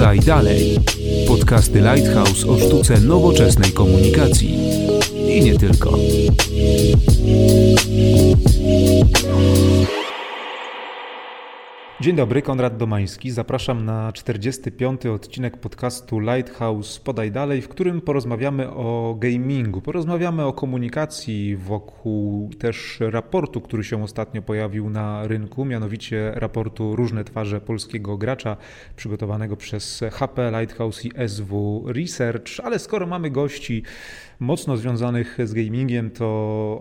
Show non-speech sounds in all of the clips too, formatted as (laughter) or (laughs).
Podaj dalej. Podcasty Lighthouse o sztuce nowoczesnej komunikacji. I nie tylko. Dzień dobry, Konrad Domański. Zapraszam na 45. odcinek podcastu Lighthouse Podaj Dalej, w którym porozmawiamy o gamingu. Porozmawiamy o komunikacji wokół też raportu, który się ostatnio pojawił na rynku, mianowicie raportu Różne twarze polskiego gracza, przygotowanego przez HP Lighthouse i SW Research. Ale skoro mamy gości, mocno związanych z gamingiem, to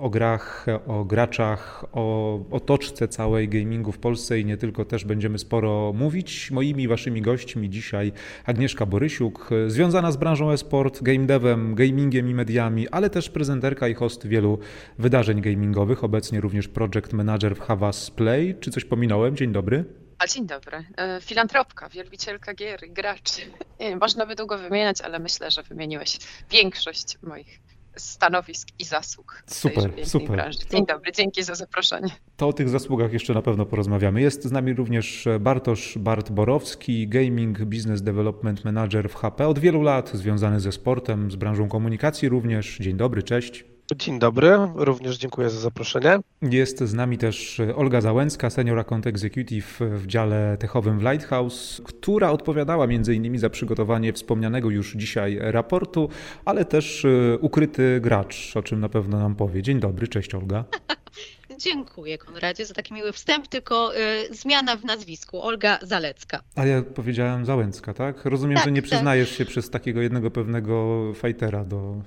o grach, o graczach, o otoczce całej gamingu w Polsce i nie tylko też będziemy sporo mówić. Moimi waszymi gośćmi dzisiaj Agnieszka Borysiuk, związana z branżą e-sport, game devem, gamingiem i mediami, ale też prezenterka i host wielu wydarzeń gamingowych, obecnie również project manager w Havas Play. Czy coś pominąłem? Dzień dobry. A dzień dobry. E, filantropka, wielbicielka gier, gracz. (laughs) Nie wiem, można by długo wymieniać, ale myślę, że wymieniłeś większość moich stanowisk i zasług. Super, super. Branży. Dzień dobry, dzięki za zaproszenie. To o tych zasługach jeszcze na pewno porozmawiamy. Jest z nami również Bartosz Bart-Borowski, Gaming Business Development Manager w HP. Od wielu lat związany ze sportem, z branżą komunikacji również. Dzień dobry, cześć. Dzień dobry, również dziękuję za zaproszenie. Jest z nami też Olga Załęcka, Senior Account Executive w dziale techowym w Lighthouse, która odpowiadała m.in. za przygotowanie wspomnianego już dzisiaj raportu, ale też e, ukryty gracz, o czym na pewno nam powie. Dzień dobry, cześć Olga. (laughs) Dziękuję Konradzie za taki miły wstęp, tylko y, zmiana w nazwisku, Olga Zalecka. A ja powiedziałem Załęcka, tak? Rozumiem, tak, że nie tak. przyznajesz się przez takiego jednego pewnego fajtera do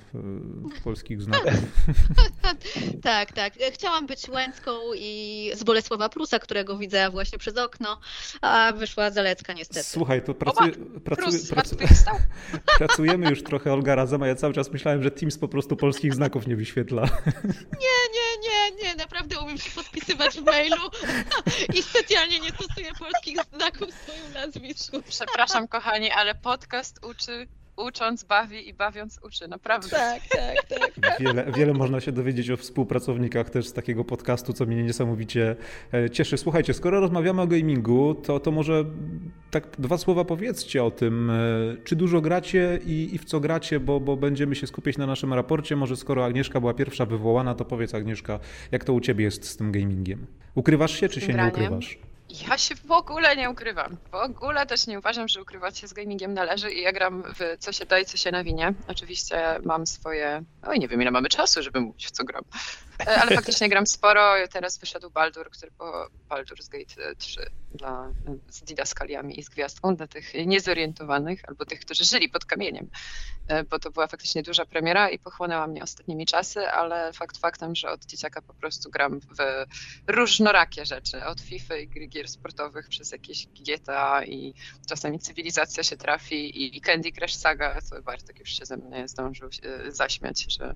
y, polskich znaków. (laughs) tak, tak. Chciałam być Łęcką i z Bolesława Prusa, którego widzę właśnie przez okno, a wyszła Zalecka niestety. Słuchaj, to pracuj, pracuj, pracuj, pracujemy już trochę Olga razem, a ja cały czas myślałem, że Teams po prostu polskich znaków nie wyświetla. nie, nie, nie, nie, naprawdę umiem się podpisywać w mailu i specjalnie nie stosuję polskich znaków w swoim nazwisku. Przepraszam kochani, ale podcast uczy ucząc bawi i bawiąc uczy, naprawdę. Tak, tak, tak. Wiele, wiele można się dowiedzieć o współpracownikach też z takiego podcastu, co mnie niesamowicie e, cieszy. Słuchajcie, skoro rozmawiamy o gamingu, to, to może tak dwa słowa powiedzcie o tym, e, czy dużo gracie i, i w co gracie, bo, bo będziemy się skupiać na naszym raporcie. Może skoro Agnieszka była pierwsza wywołana, to powiedz Agnieszka, jak to u ciebie jest z tym gamingiem? Ukrywasz się, czy się nie ukrywasz? Ja się w ogóle nie ukrywam. W ogóle też nie uważam, że ukrywać się z gamingiem należy i ja gram w co się da i co się nawinie. Oczywiście mam swoje... Oj, nie wiem ile mamy czasu, żeby mówić w co gram. E, ale faktycznie gram sporo. Teraz wyszedł Baldur, który po Baldur's Gate 3 e, dla, e, z didaskaliami i z gwiazdką dla tych niezorientowanych albo tych, którzy żyli pod kamieniem, bo to była faktycznie duża premiera i pochłonęła mnie ostatnimi czasy, ale fakt faktem, że od dzieciaka po prostu gram w różnorakie rzeczy, od FIFA i gier sportowych przez jakieś GTA i czasami cywilizacja się trafi i Candy Crush Saga, co Bartek już się ze mnie zdążył zaśmiać, że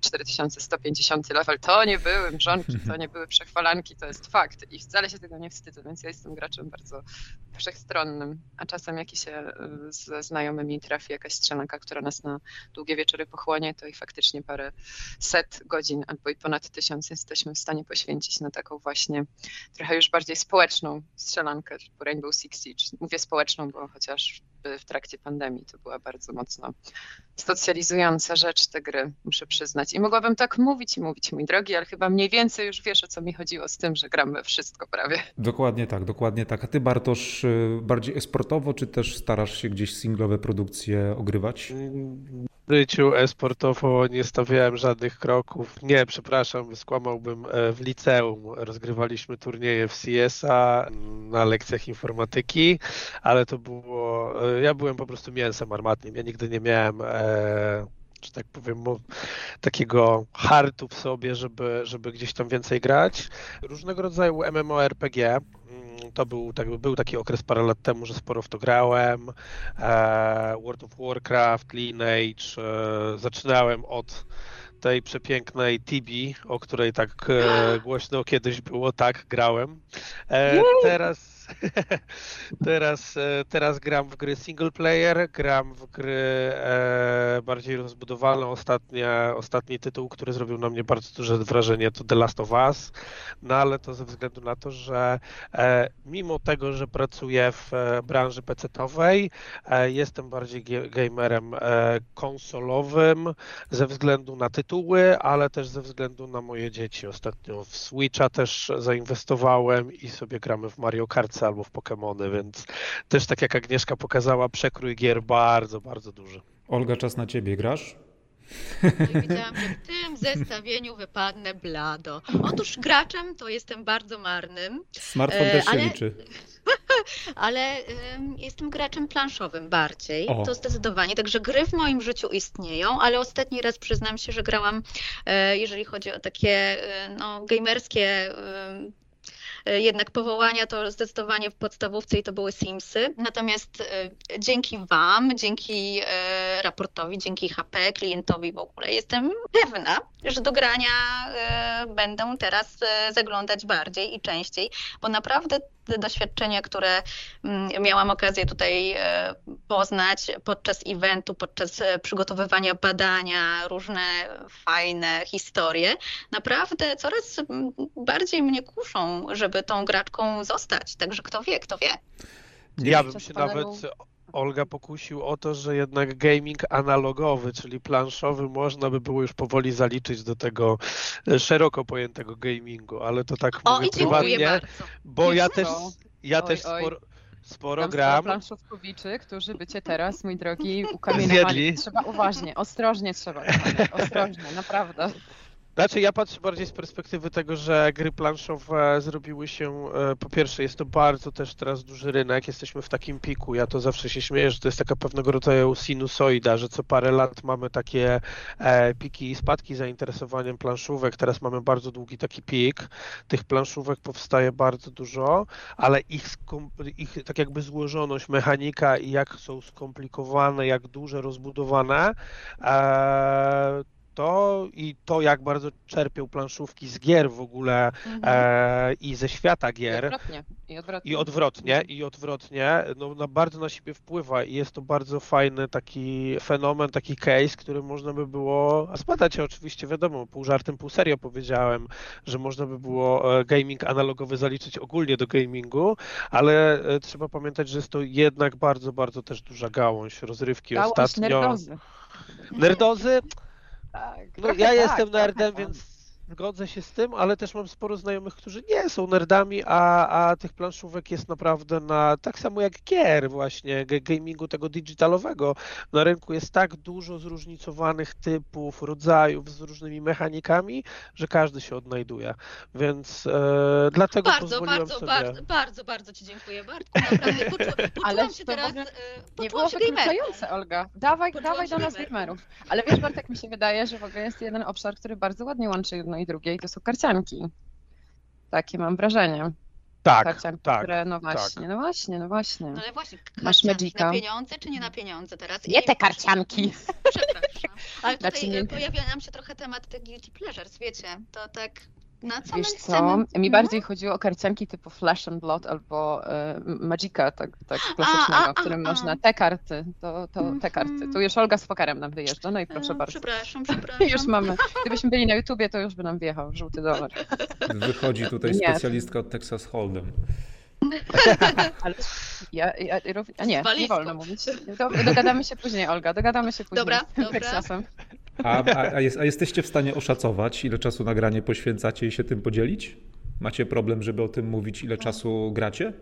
4150 level to nie były mrzonki, to nie były (laughs) przechwalanki, to jest fakt i wcale się tego nie wstydzę, więc ja jestem graczem bardzo wszechstronnym, a czasem jak się y, ze znajomymi trafi jakaś strzelanka, która nas na długie wieczory pochłonie, to i faktycznie parę set godzin albo i ponad tysiąc jesteśmy w stanie poświęcić na taką właśnie trochę już bardziej społeczną strzelankę, typu Rainbow Six Siege. Mówię społeczną, bo chociaż w trakcie pandemii. To była bardzo mocno socjalizująca rzecz te gry, muszę przyznać. I mogłabym tak mówić i mówić, mój drogi, ale chyba mniej więcej już wiesz, o co mi chodziło z tym, że gramy wszystko prawie. Dokładnie tak, dokładnie tak. A ty, Bartosz, y, bardziej esportowo, czy też starasz się gdzieś singlowe produkcje ogrywać? Życiu esportowo nie stawiałem żadnych kroków. Nie, przepraszam, skłamałbym. E, w liceum rozgrywaliśmy turnieje w CS-a na lekcjach informatyki, ale to było. E, ja byłem po prostu mięsem armatnym. Ja nigdy nie miałem. E, że tak powiem, takiego hartu w sobie, żeby, żeby gdzieś tam więcej grać. Różnego rodzaju MMORPG, to był, tak, był taki okres parę lat temu, że sporo w to grałem. E, World of Warcraft, Lineage. E, zaczynałem od tej przepięknej Tibi, o której tak e, głośno kiedyś było, tak, grałem. E, teraz (laughs) teraz, e, teraz gram w gry single player, gram w gry e, bardziej rozbudowane. Ostatnia, ostatni tytuł, który zrobił na mnie bardzo duże wrażenie to The Last of Us, no ale to ze względu na to, że e, mimo tego, że pracuję w branży PC-owej, e, jestem bardziej gamerem konsolowym ze względu na tytuły, ale też ze względu na moje dzieci. Ostatnio w Switcha też zainwestowałem i sobie gramy w Mario Kart albo w Pokémony, więc też tak jak Agnieszka pokazała, przekrój gier bardzo, bardzo duży. Olga, czas na ciebie, grasz? Widziałam, że w tym zestawieniu wypadnę blado. Otóż graczem to jestem bardzo marnym. Smartfon też się ale... liczy. (laughs) ale um, jestem graczem planszowym bardziej, o. to zdecydowanie. Także gry w moim życiu istnieją, ale ostatni raz przyznam się, że grałam, e, jeżeli chodzi o takie e, no, gamerskie E, jednak powołania to zdecydowanie w podstawówce i to były Simsy. Natomiast e, dzięki Wam, dzięki e, raportowi, dzięki HP, klientowi w ogóle jestem pewna, że do grania będę teraz zaglądać bardziej i częściej, bo naprawdę doświadczenia, które mm, miałam okazję tutaj poznać podczas eventu, podczas przygotowywania badania, różne fajne historie, naprawdę coraz bardziej mnie kuszą, żeby tą graczką zostać. Także kto wie, kto wie. Ja bym się nawet Olga pokusił o to, że jednak gaming analogowy, czyli planszowy, można by było już powoli zaliczyć do tego e, szeroko pojętego gamingu, ale to tak o, mówię prywatnie, bo ja też, ja oj, też sporo, sporo Tam gram. planszówkowiczy, którzy by cię teraz, mój drogi, (laughs) ukamienowali. Trzeba uważnie, ostrożnie trzeba, (laughs) ostrożnie, naprawdę. Znaczy ja patrzę bardziej z perspektywy tego, że gry planszowe zrobiły się, e, po pierwsze jest to bardzo też teraz duży rynek, jesteśmy w takim piku, ja to zawsze się śmieję, że to jest taka pewnego rodzaju sinusoida, że co parę lat mamy takie e, piki i spadki zainteresowaniem planszówek, teraz mamy bardzo długi taki pik, tych planszówek powstaje bardzo dużo, ale ich, ich tak jakby złożoność, mechanika i jak są skomplikowane, jak duże, rozbudowane, e, to i to, jak bardzo czerpią planszówki z gier w ogóle mhm. e, i ze świata gier. I odwrotnie. I odwrotnie. I odwrotnie, i odwrotnie no, na bardzo na siebie wpływa i jest to bardzo fajny taki fenomen, taki case, który można by było zbadać. Oczywiście wiadomo, pół żartem, pół serio powiedziałem, że można by było e, gaming analogowy zaliczyć ogólnie do gamingu, ale e, trzeba pamiętać, że jest to jednak bardzo, bardzo też duża gałąź rozrywki gałąź ostatnio. Nerdozy. Nerdozy tak, no ja tak, jestem nerdem, więc zgodzę się z tym, ale też mam sporo znajomych, którzy nie są nerdami, a, a tych planszówek jest naprawdę na, tak samo jak gier właśnie, gamingu tego digitalowego. Na rynku jest tak dużo zróżnicowanych typów, rodzajów z różnymi mechanikami, że każdy się odnajduje. Więc e, dlatego bardzo, pozwoliłem bardzo, sobie... Bardzo, bardzo, bardzo Ci dziękuję, Bartku, naprawdę. (laughs) Poczu, poczułam się teraz, e, nie było się wykluczające, Olga. Dawaj, dawaj do nas gamerów. Ale wiesz, Bartek, mi się wydaje, że w ogóle jest jeden obszar, który bardzo ładnie łączy jedno i drugie i to są karcianki. Takie mam wrażenie. Tak, karcianki, tak. Które, no właśnie, tak. no właśnie, no właśnie. No ale właśnie, Masz Magica. Na pieniądze czy nie na pieniądze teraz? Nie te karcianki. Przepraszam. Ale tutaj znaczy, nie... pojawia nam się trochę temat tych guilty pleasures, wiecie, to tak na co Wiesz co, mi bardziej chodziło o karcianki typu Flash and Blood albo y, Magica, tak, tak klasycznego, w którym a, można te karty, to, to te karty. Tu już Olga z pokerem nam wyjeżdża, no i proszę e, bardzo. Przepraszam, (laughs) przepraszam. już mamy. Gdybyśmy byli na YouTubie, to już by nam wjechał żółty dolar. Wychodzi tutaj nie. specjalistka od Texas Hold'em. (laughs) Ale ja, ja, a nie, nie wolno mówić. Dogadamy się później, Olga, dogadamy się później dobra, z dobra. Texasem. A, a, a, jest, a, jesteście w stanie oszacować, ile czasu nagranie poświęcacie i się tym podzielić? Macie problem, żeby o tym mówić, ile czasu gracie?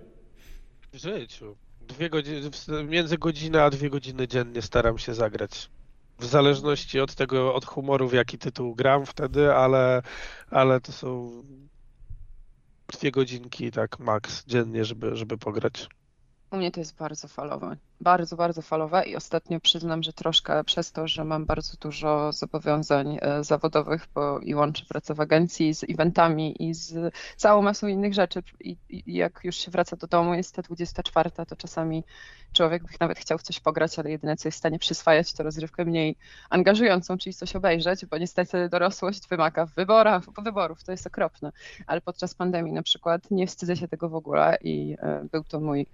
W życiu. Dwie godziny, między godzinę a dwie godziny dziennie staram się zagrać. W zależności od tego, od humoru, w jaki tytuł gram wtedy, ale, ale to są dwie godzinki, tak, maks dziennie, żeby, żeby pograć. U mnie to jest bardzo falowe. Bardzo, bardzo falowe i ostatnio przyznam, że troszkę przez to, że mam bardzo dużo zobowiązań e, zawodowych, bo i łączę pracę w agencji z eventami i z całą masą innych rzeczy. I, I, jak już się wraca do domu, jest ta 24, to czasami człowiek by nawet chciał w coś pograć, ale jedyne co jest w stanie przyswajać to rozrywkę mniej angażującą, czyli coś obejrzeć, bo niestety dorosłość wymaga wyborów, wyborów, to jest okropne. Ale podczas pandemii na przykład nie wstydzę się tego w ogóle i e, był to mój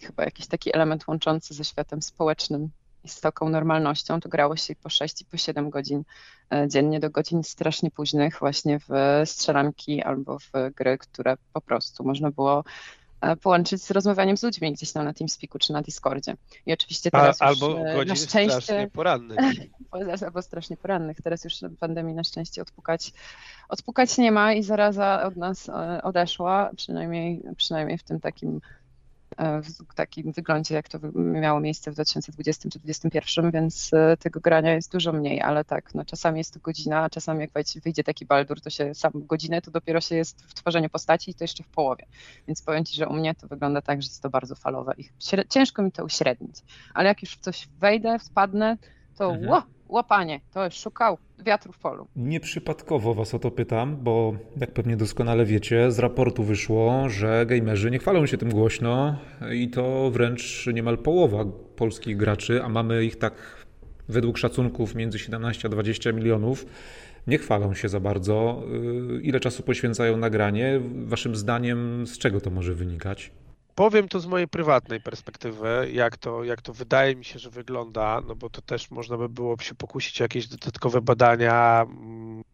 chyba jakiś taki element łączący ze światem społecznym i z taką normalnością, to grało się po 6 i po 7 godzin e, dziennie do godzin strasznie późnych właśnie w strzelanki albo w gry, które po prostu można było e, połączyć z rozmawianiem z ludźmi gdzieś tam na TeamSpeaku czy na Discordzie. I oczywiście teraz A, już albo e, godzin na szczęście... strasznie porannych. (laughs) albo strasznie porannych. Teraz już pandemii na szczęście odpukać, odpukać nie ma i zaraza od nas odeszła, przynajmniej, przynajmniej w tym takim E, w takim wyglądzie, jak to miało miejsce w 2020 czy 2021, więc e, tego grania jest dużo mniej, ale tak, no czasami jest to godzina, a czasami jak wyjdzie taki baldur, to się sam godzinę, to dopiero się jest w tworzeniu postaci i to jeszcze w połowie. Więc powiem Ci, że u mnie to wygląda tak, że jest to bardzo falowe i ciężko mi to uśrednić, ale jak już w coś wejdę, wpadnę, to mhm. Ło, łapanie, to szukał wiatru w polu. Nieprzypadkowo was o to pytam, bo jak pewnie doskonale wiecie, z raportu wyszło, że gamerzy nie chwalą się tym głośno i to wręcz niemal połowa polskich graczy, a mamy ich tak według szacunków między 17 a 20 milionów, nie chwalą się za bardzo. Y, ile czasu poświęcają nagranie? Waszym zdaniem z czego to może wynikać? Powiem to z mojej prywatnej perspektywy, jak to, jak to wydaje mi się, że wygląda, no bo to też można by było się pokusić o jakieś dodatkowe badania mm,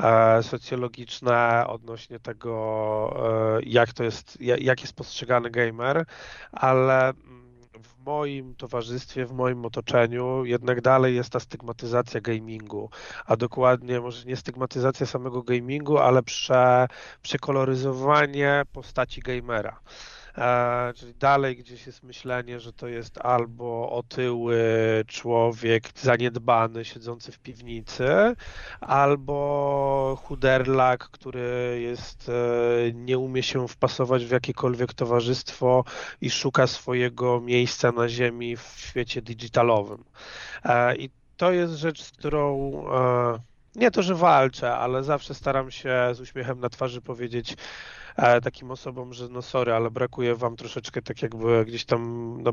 e, socjologiczne odnośnie tego, e, jak to jest, jak jest postrzegany gamer, ale mm, w moim towarzystwie, w moim otoczeniu jednak dalej jest ta stygmatyzacja gamingu, a dokładnie może nie stygmatyzacja samego gamingu, ale prze, przekoloryzowanie postaci gamera. E, czyli dalej gdzieś jest myślenie, że to jest albo otyły człowiek zaniedbany, siedzący w piwnicy, albo chuderlak, który jest, e, nie umie się wpasować w jakiekolwiek towarzystwo i szuka swojego miejsca na ziemi w świecie digitalowym. E, I to jest rzecz, z którą nie to, że walczę, ale zawsze staram się z uśmiechem na twarzy powiedzieć, takim osobom, że no sorry, ale brakuje wam troszeczkę tak jakby gdzieś tam na,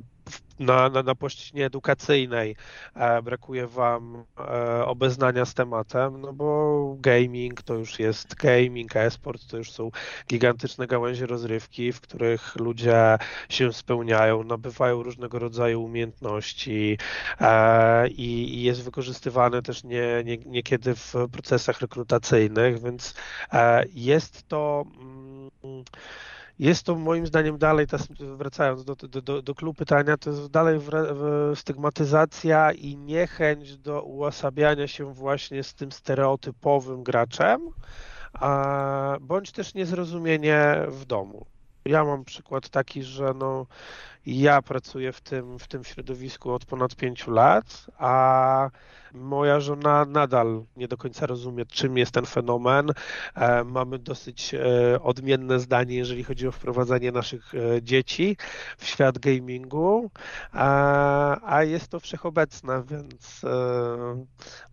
na, na, na płaszczyźnie edukacyjnej, e, brakuje wam e, obeznania z tematem, no bo gaming to już jest gaming, e-sport to już są gigantyczne gałęzie rozrywki, w których ludzie się spełniają, nabywają różnego rodzaju umiejętności i, i jest wykorzystywane też nie, nie, niekiedy w procesach rekrutacyjnych, więc jest to mm, jest to moim zdaniem dalej, wracając do, do, do, do klubu pytania, to jest dalej stygmatyzacja i niechęć do uosabiania się właśnie z tym stereotypowym graczem, a, bądź też niezrozumienie w domu. Ja mam przykład taki, że no, ja pracuję w tym, w tym środowisku od ponad pięciu lat, a moja żona nadal nie do końca rozumie, czym jest ten fenomen. E, mamy dosyć e, odmienne zdanie, jeżeli chodzi o wprowadzanie naszych e, dzieci w świat gamingu, a jest to wszechobecne, więc,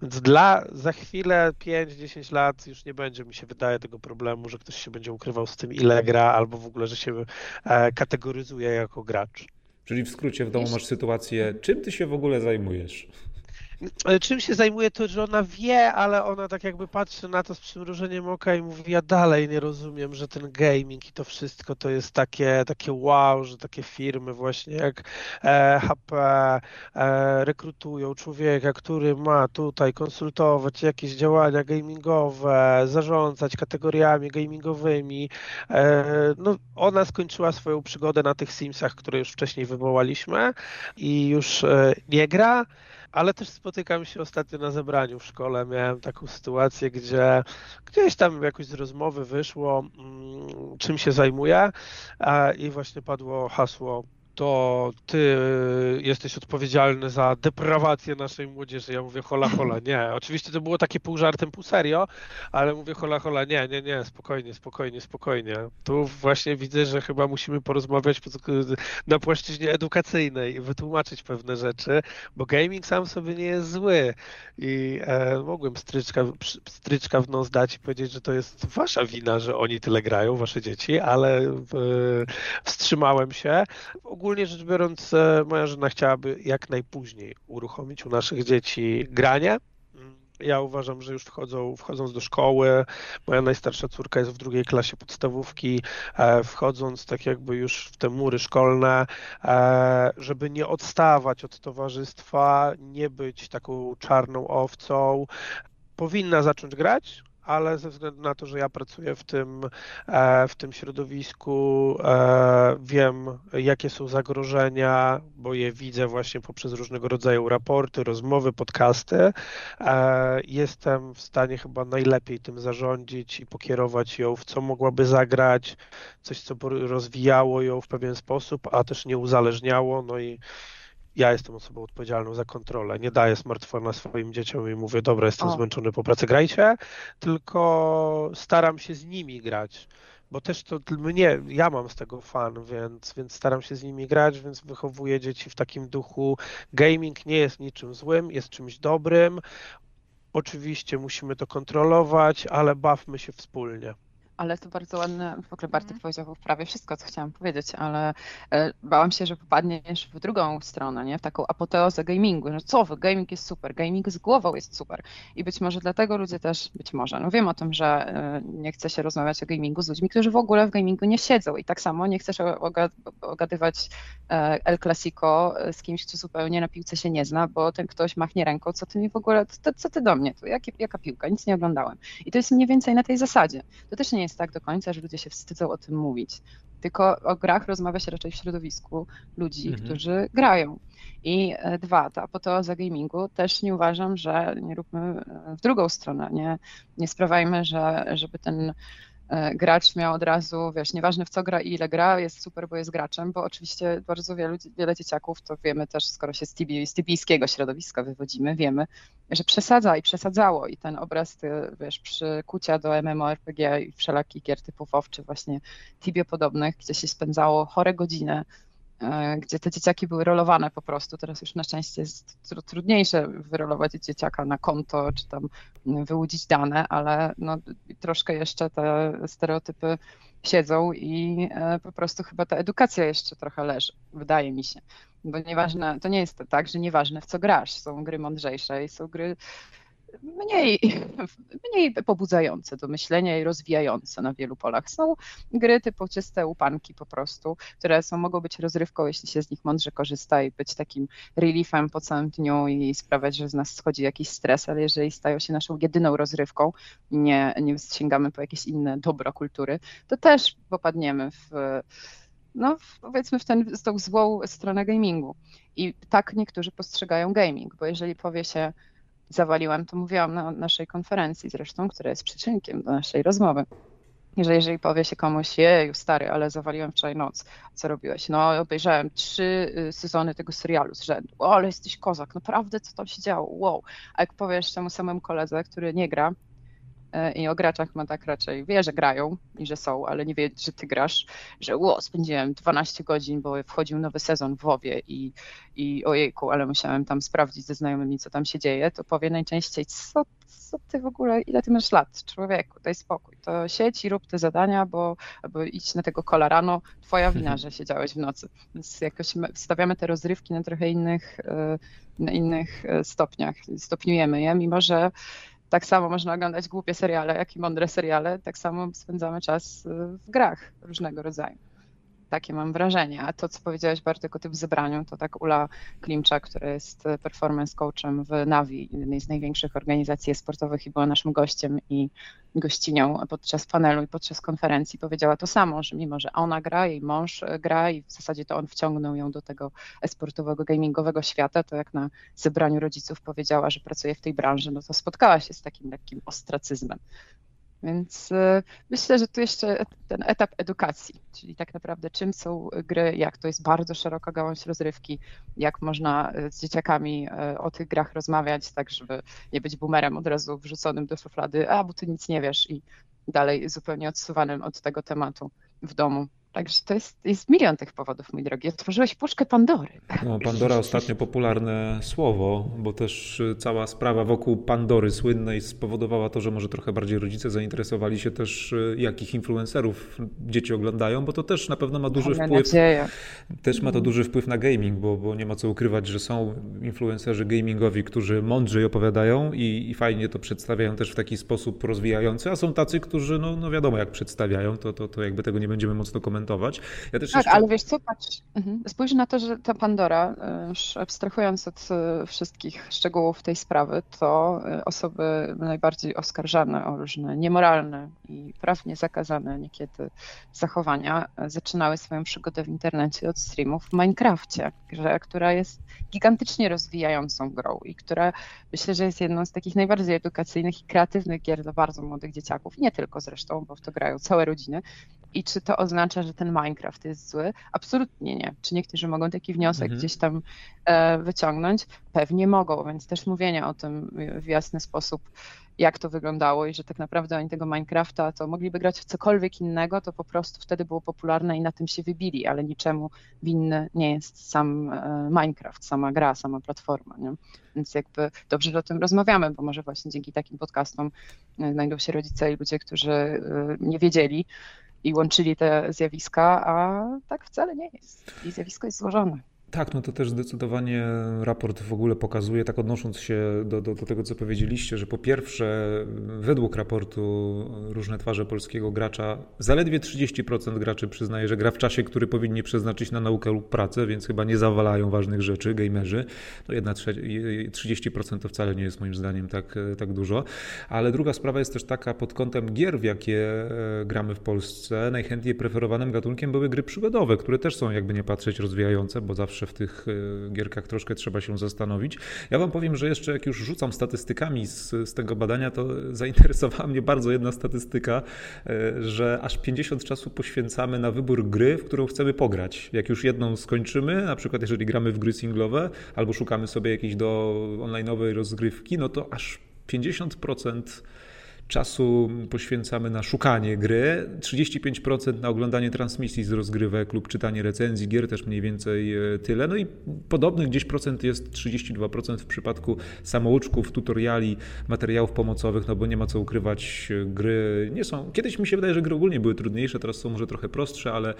więc dla za chwilę 5-10 lat już nie będzie mi się wydaje tego problemu, że ktoś się będzie ukrywał z tym, ile gra, albo w ogóle, że się kategoryzuje jako gracz. Czyli w skrócie w domu masz sytuację, czym ty się w ogóle zajmujesz? Czym się zajmuje, to że ona wie, ale ona tak jakby patrzy na to z przymrużeniem oka i mówi, ja dalej nie rozumiem, że ten gaming i to wszystko to jest takie, takie wow, że takie firmy właśnie jak e, HP e, rekrutują człowieka, który ma tutaj konsultować jakieś działania gamingowe, zarządzać kategoriami gamingowymi. E, no, ona skończyła swoją przygodę na tych Simsach, które już wcześniej wywołaliśmy i już e, nie gra ale też spotykam się ostatnio na zebraniu w szkole. Miałem taką sytuację, gdzie gdzieś tam jakoś z rozmowy wyszło, mm, czym się zajmuję i właśnie padło hasło to ty jesteś odpowiedzialny za deprawację naszej młodzieży. Ja mówię hola hola, (laughs) nie. Oczywiście to było takie pół żartem, pół serio, ale mówię hola hola, nie, nie, nie, spokojnie, spokojnie, spokojnie. Tu właśnie widzę, że chyba musimy porozmawiać na płaszczyźnie edukacyjnej i wytłumaczyć pewne rzeczy, bo gaming sam sobie nie jest zły i e, mogłem stryczka, stryczka w nos dać i powiedzieć, że to jest wasza wina, że oni tyle grają, wasze dzieci, ale e, wstrzymałem się. Ogólnie ogólnie rzecz biorąc, e, moja żona chciałaby jak najpóźniej uruchomić u naszych dzieci granie. Ja uważam, że już wchodzą, wchodząc do szkoły, moja najstarsza córka jest w drugiej klasie podstawówki, e, wchodząc tak jakby już w te mury szkolne, e, żeby nie odstawać od towarzystwa, nie być taką czarną owcą, powinna zacząć grać, ale ze względu na to, że ja pracuję w tym, e, w tym środowisku, e, wiem, jakie są zagrożenia, bo je widzę właśnie poprzez różnego rodzaju raporty, rozmowy, podcasty. E, jestem w stanie chyba najlepiej tym zarządzić i pokierować ją, w co mogłaby zagrać, coś, co rozwijało ją w pewien sposób, a też nie uzależniało. No i ja jestem osobą odpowiedzialną za kontrolę. Nie daję smartfona swoim dzieciom i mówię, dobra, jestem o. zmęczony po pracy, grajcie, tylko staram się z nimi grać. Bo też to mnie, ja mam z tego fan, więc, więc staram się z nimi grać, więc wychowuję dzieci w takim duchu. Gaming nie jest niczym złym, jest czymś dobrym. Oczywiście musimy to kontrolować, ale bawmy się wspólnie ale to bardzo ładne, w ogóle Bartek mm. powiedział prawie wszystko, co chciałam powiedzieć, ale e, bałam się, że popadniesz w drugą stronę, nie? w taką apoteozę gamingu, że co wy, gaming jest super, gaming z głową jest super i być może dlatego ludzie też, być może, no wiem o tym, że e, nie chce się rozmawiać o gamingu z ludźmi, którzy w ogóle w gamingu nie siedzą i tak samo nie chcesz ogadywać e, El Clasico z kimś, kto zupełnie na piłce się nie zna, bo ten ktoś machnie ręką, co ty mi w ogóle, co ty do mnie tu, Jak, jaka piłka, nic nie oglądałem. I to jest mniej więcej na tej zasadzie. To też nie jest jest tak do końca, że ludzie się wstydzą o tym mówić. Tylko o grach rozmawia się raczej w środowisku ludzi, mhm. którzy grają. I e, dwa, ta apoteoza gamingu też nie uważam, że nie róbmy e, w drugą stronę, nie, nie sprawiajmy, że, żeby ten gracz miał od razu, wiesz, nieważne w co gra i ile gra, jest super, bo jest graczem, bo oczywiście bardzo wielu, wiele dzieciaków, to wiemy też, skoro się z, tibi, z tibijskiego środowiska wywodzimy, wiemy, że przesadza i przesadzało. I ten obraz, ty, wiesz, przykucia do MMORPG i wszelakich gier typu WoW, czy właśnie Tibie podobnych, gdzie się spędzało chore godziny E, gdzie te dzieciaki były rolowane po prostu. Teraz już na szczęście jest trudniejsze wyrolować dzieciaka na konto, czy tam wyłudzić dane, ale no, troszkę jeszcze te stereotypy siedzą i e, po prostu chyba ta edukacja jeszcze trochę leży, wydaje mi się. Bo nieważne, to nie jest tak, że nieważne w co grasz, są gry mądrzejsze i są gry mniej, (laughs) mniej pobudzające do myślenia i rozwijające na wielu polach. Są gry typu czyste upanki po prostu, które są, mogą być rozrywką, jeśli się z nich mądrze korzysta i być takim reliefem po całym dniu i sprawiać, że z nas schodzi jakiś stres, ale jeżeli stają się naszą jedyną rozrywką i nie, nie sięgamy po jakieś inne dobro kultury, to też popadniemy w no powiedzmy w, ten, w tą złą stronę gamingu. I tak niektórzy postrzegają gaming, bo jeżeli powie się zawaliłam, to mówiłam na naszej konferencji zresztą, która jest przyczynkiem do naszej rozmowy. Że jeżeli powie się komuś, jeju stary, ale zawaliłem wczoraj noc, co robiłeś? No obejrzałem trzy y, sezony tego serialu z rzędu. O, ale jesteś kozak, naprawdę co tam się działo? Wow. A jak powiesz temu samemu koledze, który nie gra, i o graczach ma tak raczej wie, że grają i że są, ale nie wie, że ty grasz, że ło, spędziłem 12 godzin, bo wchodził nowy sezon w WoWie i, i ojejku, ale musiałem tam sprawdzić ze znajomymi, co tam się dzieje, to powie najczęściej, co, co ty w ogóle, ile ty masz lat, człowieku, daj spokój, to siedź i rób te zadania, bo, bo idź na tego kola rano, twoja (laughs) wina, że siedziałeś w nocy. Więc jakoś stawiamy te rozrywki na trochę innych, e, na innych e, stopniach, stopniujemy je, mimo że tak samo można oglądać głupie seriale, jak i mądre seriale, tak samo spędzamy czas y, w grach różnego rodzaju. Takie mam wrażenie. A to, co powiedziałeś Bartek o tym zebraniu, to tak Ula Klimcza, która jest performance coachem w Navi, jednej z największych organizacji sportowych i była naszym gościem i gościnią podczas panelu i podczas konferencji powiedziała to samo, że mimo, że ona gra, jej mąż gra i w zasadzie to on wciągnął ją do tego esportowego, gamingowego świata, to jak na zebraniu rodziców powiedziała, że pracuje w tej branży, no to spotkała się z takim lekkim ostracyzmem. Więc y, myślę, że tu jeszcze ten etap edukacji, czyli tak naprawdę czym są gry, jak to jest bardzo szeroka gałąź rozrywki, jak można y, z dzieciakami y, o tych grach rozmawiać, tak żeby nie być boomerem od razu wrzuconym do szuflady, a bo ty nic nie wiesz i dalej zupełnie odsuwanym od tego tematu w domu. Także to jest, jest milion tych powodów, mój drogi. Otworzyłeś puszkę Pandory. No, Pandora (laughs) ostatnio popularne słowo, bo też cała sprawa wokół Pandory słynnej spowodowała to, że może trochę bardziej rodzice zainteresowali się też, jakich influencerów dzieci oglądają, bo to też na pewno ma duży Mamy wpływ. Nadzieję. Też ma to duży wpływ na gaming, bo, bo nie ma co ukrywać, że są influencerzy gamingowi, którzy mądrzej opowiadają i, i fajnie to przedstawiają też w taki sposób rozwijający, a są tacy, którzy, no, no wiadomo, jak przedstawiają, to, to, to jakby tego nie będziemy mocno komentować komentować. Ja też tak, jeszcze... ale wiesz co, patrz, mhm. spójrz na to, że ta Pandora, już abstrahując od e, wszystkich szczegółów tej sprawy, to e, osoby najbardziej oskarżane o różne niemoralne i prawnie zakazane niekiedy zachowania e, zaczynały swoją przygodę w internecie od streamów w Minecrafcie, grze, która jest gigantycznie rozwijającą grą i która myślę, że jest jedną z takich najbardziej edukacyjnych i kreatywnych gier dla bardzo młodych dzieciaków, nie tylko zresztą, bo w to grają całe rodziny, i czy to oznacza, że ten Minecraft jest zły? Absolutnie nie. Czy niektórzy mogą taki wniosek mhm. gdzieś tam e, wyciągnąć? Pewnie mogą, więc też mówienie o tym w jasny sposób, jak to wyglądało i że tak naprawdę oni tego Minecrafta to mogliby grać w cokolwiek innego, to po prostu wtedy było popularne i na tym się wybili, ale niczemu winny nie jest sam e, Minecraft, sama gra, sama platforma. Nie? Więc jakby dobrze, że o tym rozmawiamy, bo może właśnie dzięki takim podcastom e, znajdą się rodzice i ludzie, którzy nie wiedzieli, i łączyli te zjawiska, a tak wcale nie jest. I zjawisko jest złożone. Tak, no to też zdecydowanie raport w ogóle pokazuje, tak odnosząc się do, do, do, tego, co powiedzieliście, że po pierwsze, według raportu różne twarze polskiego gracza, zaledwie 30% graczy przyznaje, że gra w czasie, który powinni przeznaczyć na naukę lub pracę, więc chyba nie zawalają ważnych rzeczy, gamerzy. No jedna 30% to wcale nie jest moim zdaniem tak, tak dużo. Ale druga sprawa jest też taka pod kątem gier, w jakie e, gramy w Polsce. Najchętniej preferowanym gatunkiem były gry przygodowe, które też są jakby nie patrzeć rozwijające, bo zawsze zawsze w tych e, gierkach troszkę trzeba się zastanowić. Ja Wam powiem, że jeszcze jak już rzucam statystykami z, z tego badania, to zainteresowała mnie bardzo jedna statystyka, e, że aż 50 czasu poświęcamy na wybór gry, w którą chcemy pograć. Jak już jedną skończymy, na przykład jeżeli gramy w gry singlowe albo szukamy sobie jakiejś do online'owej rozgrywki, no to aż 50% czasu poświęcamy na szukanie gry, 35% na oglądanie transmisji z rozgrywek lub czytanie recenzji gier, też mniej więcej e, tyle. No i podobnych gdzieś procent jest 32% w przypadku samouczków, tutoriali, materiałów pomocowych, no bo nie ma co ukrywać, e, gry nie są... Kiedyś mi się wydaje, że gry ogólnie były trudniejsze, teraz są może trochę prostsze, ale,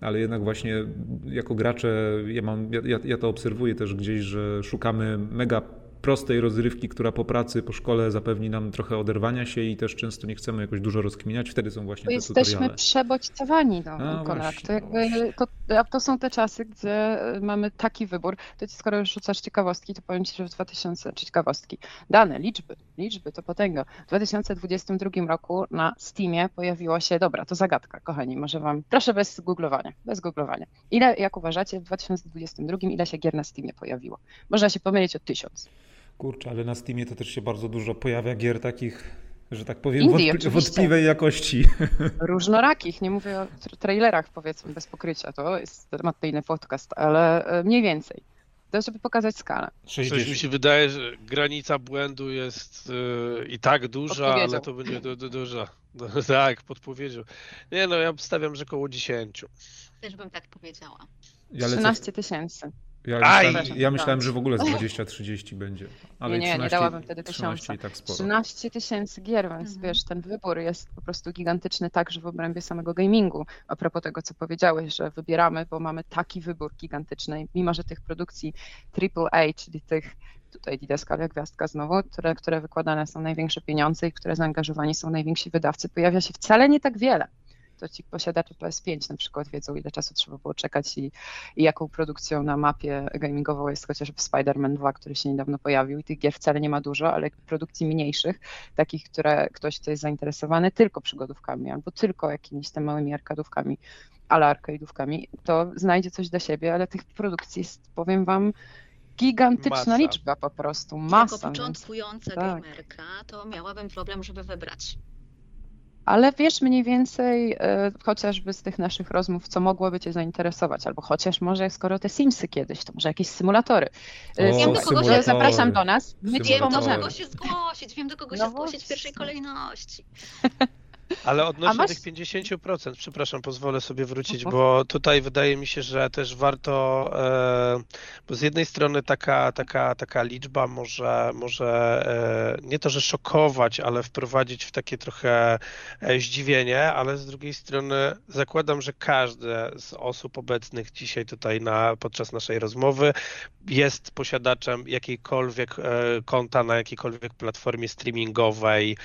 ale jednak właśnie jako gracze, ja, mam, ja, ja to obserwuję też gdzieś, że szukamy mega prostej rozrywki, która po pracy, po szkole zapewni nam trochę oderwania się i też często nie chcemy jakoś dużo rozkminiać, wtedy są właśnie to te jesteśmy tutoriale. przebodźcowani, no, Konrad. To, jakby, to, to, są te czasy, gdzie mamy taki wybór. To skoro już rzucasz ciekawostki, to powiem Ci, że w 2000, czy ciekawostki, dane, liczby, liczby, to potęga. W 2022 roku na Steamie pojawiło się, dobra, to zagadka, kochani, może Wam, proszę bez googlowania, bez googlowania. Ile, jak uważacie, w 2022 ile się gier na Steamie pojawiło? Można się pomylić o tysiąc. Kurczę, ale na Steamie to też się bardzo dużo pojawia gier takich, że tak powiem, Indie, wątpli wątpliwej jakości. (laughs) Różnorakich, nie mówię o trailerach powiedzmy bez pokrycia, to jest temat inny podcast, ale e, mniej więcej. To żeby pokazać skalę. 60. Coś mi się wydaje, że granica błędu jest yy, i tak duża, ale to będzie du du duża. No, (laughs) tak, podpowiedział. Nie no, ja stawiam, że około 10. Też bym tak powiedziała. 13 tysięcy. Ja myślałem, ja myślałem, że w ogóle z 20-30 będzie. Ale nie, nie, 13, nie dałabym wtedy tysiąca. Tak 13 tysięcy gier, więc mhm. wiesz, ten wybór jest po prostu gigantyczny także w obrębie samego gamingu. A propos tego, co powiedziałeś, że wybieramy, bo mamy taki wybór gigantyczny, mimo że tych produkcji AAA, czyli tych tutaj Didaskalia Gwiazdka znowu, które, które wykładane są największe pieniądze i które zaangażowani są najwięksi wydawcy, pojawia się wcale nie tak wiele to ci posiadacze PS5 na przykład wiedzą, ile czasu trzeba było czekać i, i jaką produkcją na mapie gamingową jest chociażby Spider-Man 2, który się niedawno pojawił i tych gier wcale nie ma dużo, ale produkcji mniejszych, takich, które ktoś, kto jest zainteresowany tylko przygodówkami albo tylko jakimiś tam małymi arkadówkami, ale arkade'ówkami, to znajdzie coś dla siebie, ale tych produkcji jest, powiem wam, gigantyczna masa. liczba po prostu, masa. Jako początkująca więc, tak. gamerka to miałabym problem, żeby wybrać. Ale wiesz mniej więcej e, chociażby z tych naszych rozmów, co mogłoby Cię zainteresować, albo chociaż może skoro te Simsy kiedyś, to może jakieś symulatory. E, o, wiem, do kogo się zapraszam do nas. My. Wiem, do kogo się zgłosić, wiem, do kogo się no zgłosić w pierwszej kolejności. (laughs) Ale odnośnie masz... tych 50%, przepraszam, pozwolę sobie wrócić, bo tutaj wydaje mi się, że też warto, e, bo z jednej strony taka, taka, taka liczba może, może e, nie to, że szokować, ale wprowadzić w takie trochę e, zdziwienie, ale z drugiej strony zakładam, że każdy z osób obecnych dzisiaj tutaj na, podczas naszej rozmowy jest posiadaczem jakiejkolwiek konta na jakiejkolwiek platformie streamingowej,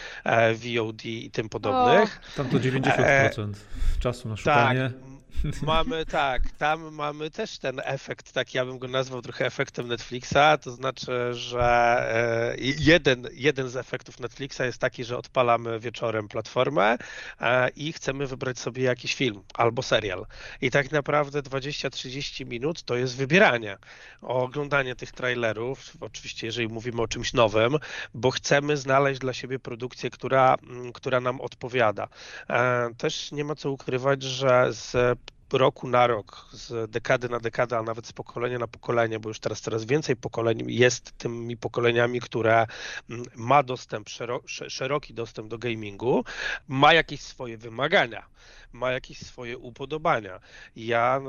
VOD i tym podobnych. Tam to 90% czasu na szukanie. Tak, (laughs) Mamy tak, tam mamy też ten efekt, tak ja bym go nazwał trochę efektem Netflixa, to znaczy, że e, jeden, jeden z efektów Netflixa jest taki, że odpalamy wieczorem platformę e, i chcemy wybrać sobie jakiś film albo serial. I tak naprawdę 20-30 minut to jest wybieranie, oglądanie tych trailerów, oczywiście jeżeli mówimy o czymś nowym, bo chcemy znaleźć dla siebie produkcję, która, która nam odpowiada. E, też nie ma co ukrywać, że z roku na rok, z dekady na dekadę, a nawet z pokolenia na pokolenie, bo już teraz coraz więcej pokoleń jest tymi pokoleniami, które mm, ma dostęp, szeroki dostęp do gamingu, ma jakieś swoje wymagania ma jakieś swoje upodobania. Ja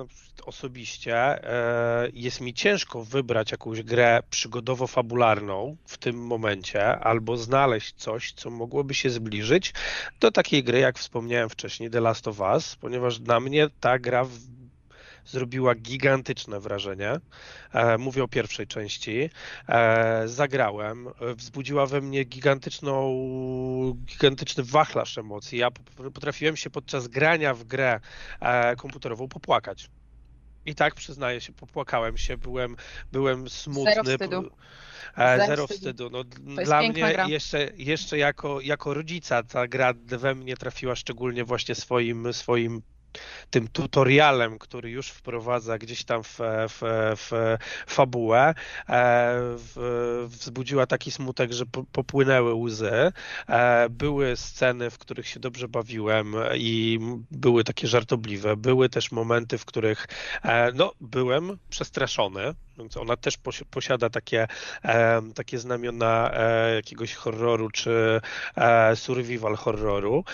osobiście e, jest mi ciężko wybrać jakąś grę przygodowo-fabularną w tym momencie, albo znaleźć coś, co mogłoby się zbliżyć do takiej gry, jak wspomniałem wcześniej, The Last of Us, ponieważ dla mnie ta gra zrobiła gigantyczne wrażenie. E, mówię o pierwszej części. E, zagrałem, wzbudziła we mnie gigantyczną, gigantyczny wachlarz emocji. Ja potrafiłem się podczas grania w grę e, komputerową popłakać. I tak przyznaję się, popłakałem się, byłem, byłem smutny. Zero wstydu. Zero wstydu. No, dla mnie jeszcze, jeszcze jako, jako rodzica ta gra we mnie trafiła szczególnie właśnie swoim, swoim tym tutorialem, który już wprowadza gdzieś tam w, w, w fabułę, e, w, wzbudziła taki smutek, że popłynęły łzy. E, były sceny, w których się dobrze bawiłem i były takie żartobliwe. Były też momenty, w których e, no, byłem przestraszony, więc ona też posiada takie, takie znamiona jakiegoś horroru czy survival horroru,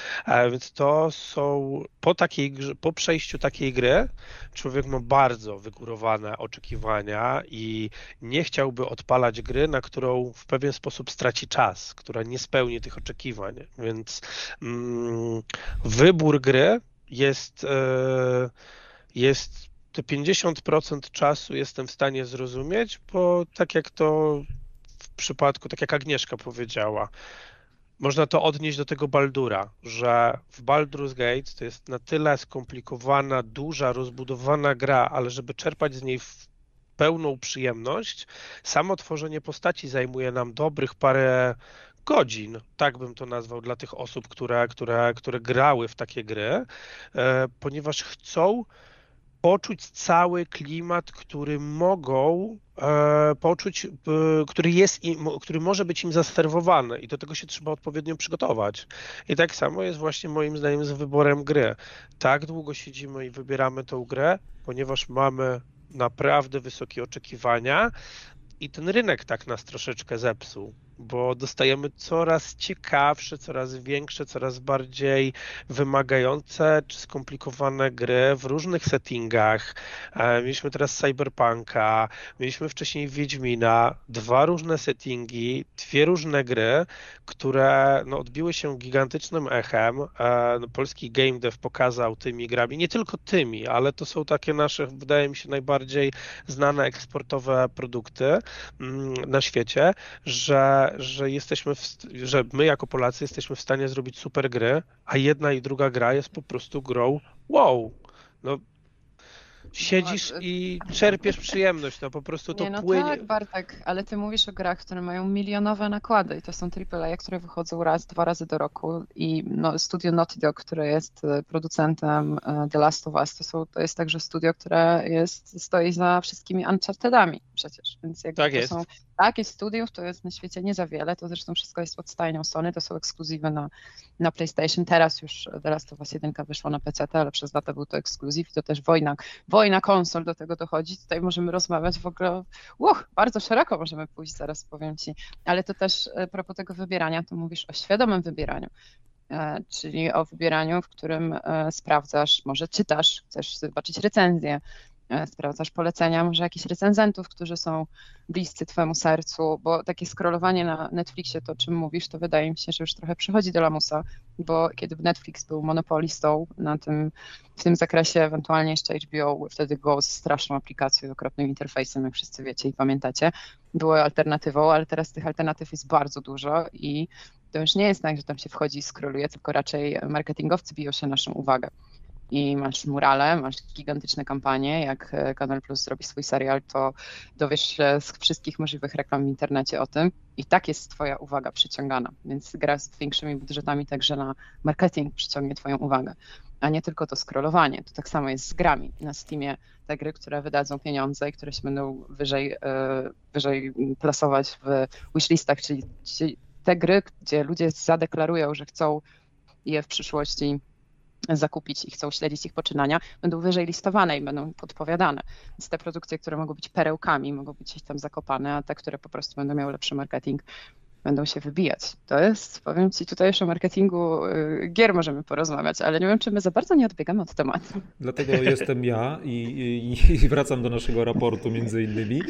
więc to są po takiej po przejściu takiej gry człowiek ma bardzo wygórowane oczekiwania i nie chciałby odpalać gry, na którą w pewien sposób straci czas, która nie spełni tych oczekiwań. Więc mm, wybór gry jest, e, jest te 50% czasu jestem w stanie zrozumieć, bo tak jak to w przypadku, tak jak Agnieszka powiedziała, można to odnieść do tego Baldura, że w Baldur's Gate to jest na tyle skomplikowana, duża, rozbudowana gra, ale żeby czerpać z niej pełną przyjemność, samo tworzenie postaci zajmuje nam dobrych parę godzin, tak bym to nazwał, dla tych osób, które, które, które grały w takie gry, e, ponieważ chcą poczuć cały klimat, który mogą e, poczuć, e, który jest im, który może być im zaserwowany i do tego się trzeba odpowiednio przygotować. I tak samo jest właśnie moim zdaniem z wyborem gry. Tak długo siedzimy i wybieramy tą grę, ponieważ mamy naprawdę wysokie oczekiwania i ten rynek tak nas troszeczkę zepsuł bo dostajemy coraz ciekawsze, coraz większe, coraz bardziej wymagające czy skomplikowane gry w różnych settingach. E, mieliśmy teraz Cyberpunka, mieliśmy wcześniej Wiedźmina, dwa różne settingi, dwie różne gry, które no, odbiły się gigantycznym echem. E, no, polski game dev pokazał tymi grami, nie tylko tymi, ale to są takie nasze, wydaje mi się, najbardziej znane eksportowe produkty mm, na świecie, że że, jesteśmy, w, że my jako Polacy jesteśmy w stanie zrobić super gry, a jedna i druga gra jest po prostu grą wow. No, siedzisz i czerpiesz przyjemność, no po prostu to nie, no płynie. tak, Bartek, ale ty mówisz o grach, które mają milionowe nakłady i to są AAA, które wychodzą raz, dwa razy do roku i no, studio Naughty Dog, które jest e, producentem e, The Last of Us, to, są, to jest także studio, które jest, stoi za wszystkimi Unchartedami, przecież. Więc jak tak to jest. są takie studiów, to jest na świecie nie za wiele. To zresztą wszystko jest pod stajnią Sony, to są ekskluzywy na, na PlayStation. Teraz już teraz to was jedynka wyszło na PC, ale przez lata był to ekskluzyw i to też wojna, wojna konsol do tego dochodzi. Tutaj możemy rozmawiać w ogóle, uch, bardzo szeroko możemy pójść, zaraz powiem ci. Ale to też a e, propos tego wybierania, to mówisz o świadomym wybieraniu. E, czyli o wybieraniu, w którym e, sprawdzasz, może czytasz, chcesz zobaczyć recenzję, sprawdzasz polecenia może jakichś recenzentów, którzy są bliscy Twojemu sercu, bo takie scrollowanie na Netflixie, to czym mówisz, to wydaje mi się, że już trochę przychodzi do lamusa, bo kiedy Netflix był monopolistą na tym, w tym zakresie, ewentualnie jeszcze HBO, wtedy Go z straszną aplikacją, okropnym interfejsem, jak wszyscy wiecie i pamiętacie, było alternatywą, ale teraz tych alternatyw jest bardzo dużo i to już nie jest tak, że tam się wchodzi i skroluje, tylko raczej marketingowcy biją się naszą uwagę. I masz murale, masz gigantyczne kampanie. Jak e, Kanal Plus zrobi swój serial, to dowiesz się z wszystkich możliwych reklam w internecie o tym. I tak jest Twoja uwaga przyciągana. Więc gra z większymi budżetami także na marketing przyciągnie Twoją uwagę, a nie tylko to scrollowanie. To tak samo jest z grami. Na Steamie te gry, które wydadzą pieniądze i które się będą wyżej, e, wyżej plasować w wishlistach, czyli, czyli te gry, gdzie ludzie zadeklarują, że chcą je w przyszłości zakupić i chcą śledzić ich poczynania, będą wyżej listowane i będą podpowiadane. Więc te produkcje, które mogą być perełkami, mogą być gdzieś tam zakopane, a te, które po prostu będą miały lepszy marketing, będą się wybijać. To jest, powiem Ci, tutaj już o marketingu y, gier możemy porozmawiać, ale nie wiem, czy my za bardzo nie odbiegamy od tematu. Dlatego jestem ja i, i, i wracam do naszego raportu między innymi.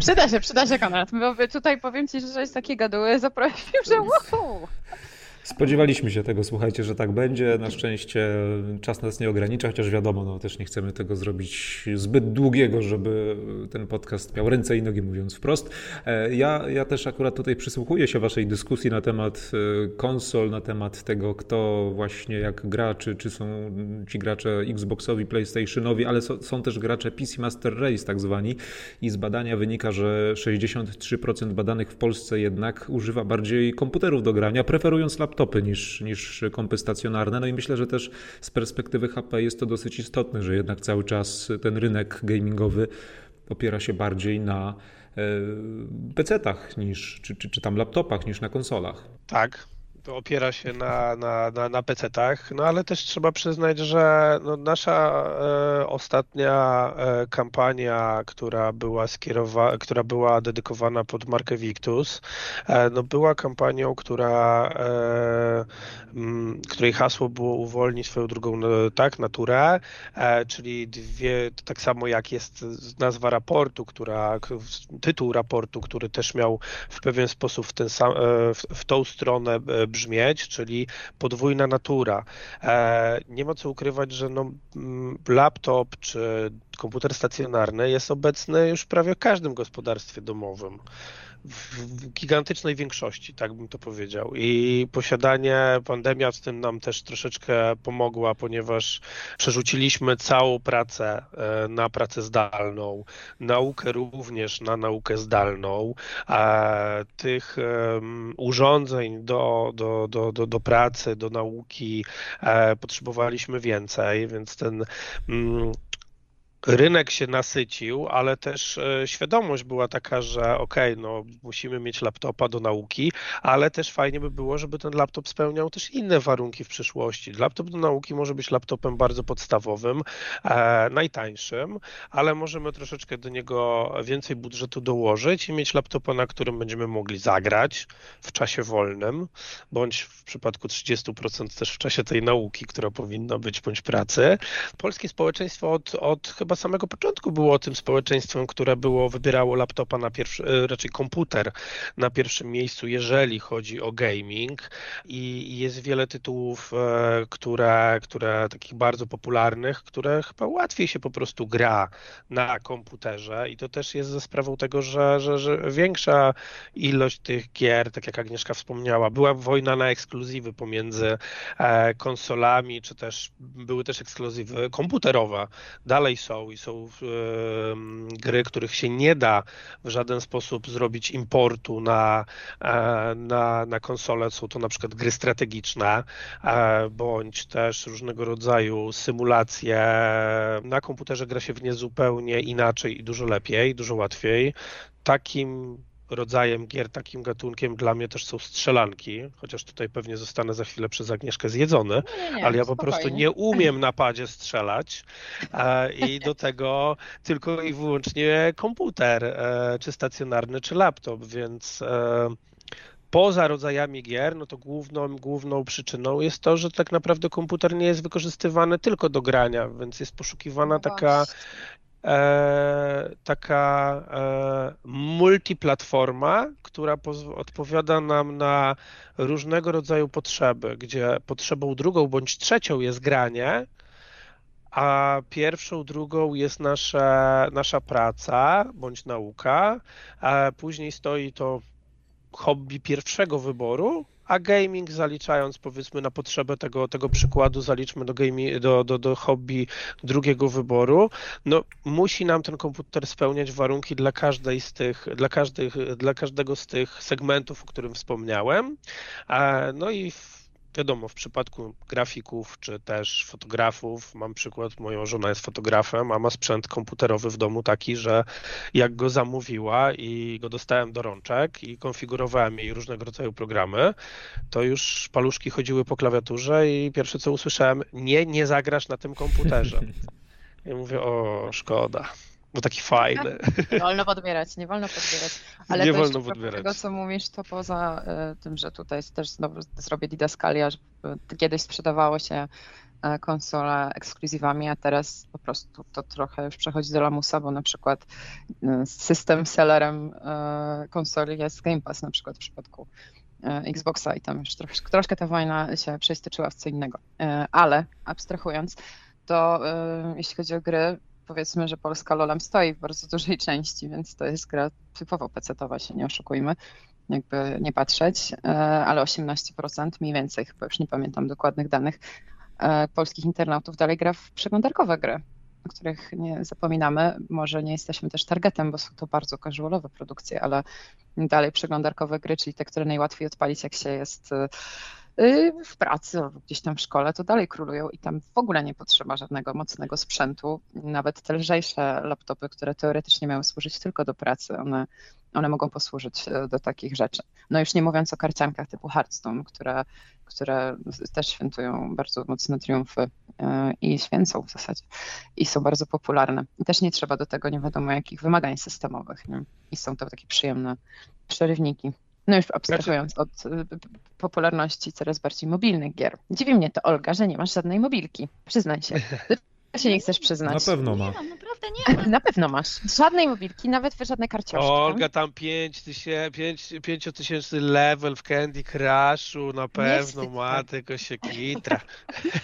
przyda się, przyda się Konrad, tutaj powiem Ci, że jest takie gaduły, zaprosił, że wow. Spodziewaliśmy się tego, słuchajcie, że tak będzie. Na szczęście czas nas nie ogranicza, chociaż wiadomo, no też nie chcemy tego zrobić zbyt długiego, żeby ten podcast miał ręce i nogi, mówiąc wprost. E, ja, ja też akurat tutaj przysłuchuję się waszej dyskusji na temat e, konsol, na temat tego, kto właśnie jak gra, czy, czy są ci gracze Xboxowi, PlayStationowi, ale so, są też gracze PC Master Race tak zwani i z badania wynika, że 63% badanych w Polsce jednak używa bardziej komputerów do grania, preferując laptopy laptopy niż, niż kompy stacjonarne. No i myślę, że też z perspektywy HP jest to dosyć istotne, że jednak cały czas ten rynek gamingowy opiera się bardziej na e, PC-tach niż, czy, czy, czy tam laptopach niż na konsolach. Tak, opiera się na, na, na, na PC-tach, no ale też trzeba przyznać, że no, nasza e, ostatnia e, kampania, która była skierowana, która była dedykowana pod markę Victus, e, no była kampanią, która, e, m, której hasło było uwolnić swoją drugą tak, naturę, e, czyli dwie, tak samo jak jest nazwa raportu, która, tytuł raportu, który też miał w pewien sposób w, ten sam, e, w, w tą stronę brzmieć, czyli podwójna natura. E, nie ma co ukrywać, że no, mm, laptop czy komputer stacjonarny jest obecny już prawie w każdym gospodarstwie domowym w gigantycznej większości, tak bym to powiedział. I posiadanie, pandemia z tym nam też troszeczkę pomogła, ponieważ przerzuciliśmy całą pracę e, na pracę zdalną, naukę również na naukę zdalną. Tych urządzeń do, do, do, do, do pracy, do nauki e, potrzebowaliśmy więcej, więc ten mm, rynek się nasycił, ale też e, świadomość była taka, że okej, okay, no musimy mieć laptopa do nauki, ale też fajnie by było, żeby ten laptop spełniał też inne warunki w przyszłości. Laptop do nauki może być laptopem bardzo podstawowym, e, najtańszym, ale możemy troszeczkę do niego więcej budżetu dołożyć i mieć laptopa, na którym będziemy mogli zagrać w czasie wolnym, bądź w przypadku 30% też w czasie tej nauki, która powinna być, bądź pracy. Polskie społeczeństwo od, od chyba chyba samego początku było tym społeczeństwem, które było, wybierało laptopa na pierwszy, e, raczej komputer na pierwszym miejscu, jeżeli chodzi o gaming. I jest wiele tytułów, e, które, które takich bardzo popularnych, które chyba łatwiej się po prostu gra na komputerze. I to też jest ze sprawą tego, że, że, że większa ilość tych gier, tak jak Agnieszka wspomniała, była wojna na ekskluzywy pomiędzy e, konsolami, czy też były też ekskluzywy komputerowe, dalej są, są i są gry, których się nie da w żaden sposób zrobić importu na, e, na, na konsolę. Są to na przykład gry strategiczne, e, bądź też różnego rodzaju symulacje. Na komputerze gra się w nie zupełnie inaczej i dużo lepiej, dużo łatwiej. Takim rodzajem gier, takim gatunkiem dla mnie też są strzelanki, chociaż tutaj pewnie zostanę za chwilę przez Agnieszkę zjedzony, nie, nie, ale ja po prostu nie umiem na padzie strzelać i do (laughs) tego tylko i wyłącznie komputer, e, czy stacjonarny, czy laptop, więc e, poza rodzajami gier, no to główną, główną przyczyną jest to, że tak naprawdę komputer nie jest wykorzystywany tylko do grania, więc jest poszukiwana no taka e, taka e, multiplatforma, która odpowiada nam na różnego rodzaju potrzeby, gdzie potrzebą drugą bądź trzecią jest granie, a pierwszą, drugą jest nasza, nasza praca bądź nauka, a później stoi to hobby pierwszego wyboru, a gaming zaliczając powiedzmy na potrzebę tego, tego przykładu, zaliczmy do, gaming, do, do, do hobby drugiego wyboru, no musi nam ten komputer spełniać warunki dla każdej z tych, dla, każdych, dla każdego z tych segmentów, o którym wspomniałem. No i Wiadomo, w przypadku grafików czy też fotografów, mam przykład, moją żona jest fotografem, a ma sprzęt komputerowy w domu taki, że jak go zamówiła i go dostałem do rączek i konfigurowałem jej różnego rodzaju programy, to już paluszki chodziły po klawiaturze i pierwsze co usłyszałem, nie, nie zagrasz na tym komputerze. (laughs) I mówię, o, szkoda bo taki fajny. Nie wolno (laughs) podbierać, nie wolno podbierać. Ale nie to wolno podbierać. tego, co mówisz, to poza y, tym, że tutaj też znowu zrobię didaskalia, że kiedyś sprzedawało się e, konsole ekskluzywami, a teraz po prostu to trochę już przechodzi do lamusa, bo na przykład system sellerem konsoli jest Game Pass na przykład w przypadku Xboxa i tam już troszkę, troszkę ta wojna się przeistoczyła w co innego. Ale abstrahując, to jeśli chodzi o gry, powiedzmy, że Polska LOLem stoi w bardzo dużej części, więc to jest gra typowo pecetowa, się nie oszukujmy, jakby nie patrzeć, e, ale 18% mniej więcej, chyba już nie pamiętam dokładnych danych, e, polskich internautów dalej gra w przeglądarkowe gry, o których nie zapominamy. Może nie jesteśmy też targetem, bo są to bardzo casualowe produkcje, ale dalej przeglądarkowe gry, czyli te, które najłatwiej odpalić, jak się jest e, w pracy gdzieś tam w szkole, to dalej królują i tam w ogóle nie potrzeba żadnego mocnego sprzętu. Nawet te lżejsze laptopy, które teoretycznie miały służyć tylko do pracy, one, one mogą posłużyć e, do takich rzeczy. No już nie mówiąc o karciankach typu Hearthstone, które, które też świętują bardzo mocne triumfy e, i święcą w zasadzie i są bardzo popularne. I też nie trzeba do tego nie wiadomo jakich wymagań systemowych nie? i są to takie przyjemne przerywniki. No już abstrahując od y, popularności coraz bardziej mobilnych gier. Dziwi mnie to, Olga, że nie masz żadnej mobilki. Przyznaj się. (laughs) się nie chcesz przyznać. Na pewno ma. Nie mam, naprawdę nie (laughs) mam. Na pewno masz. Żadnej mobilki, nawet żadne karcioszki. Olga tam 5 tysięcy level w Candy Crushu, na pewno ma, tylko się kitra.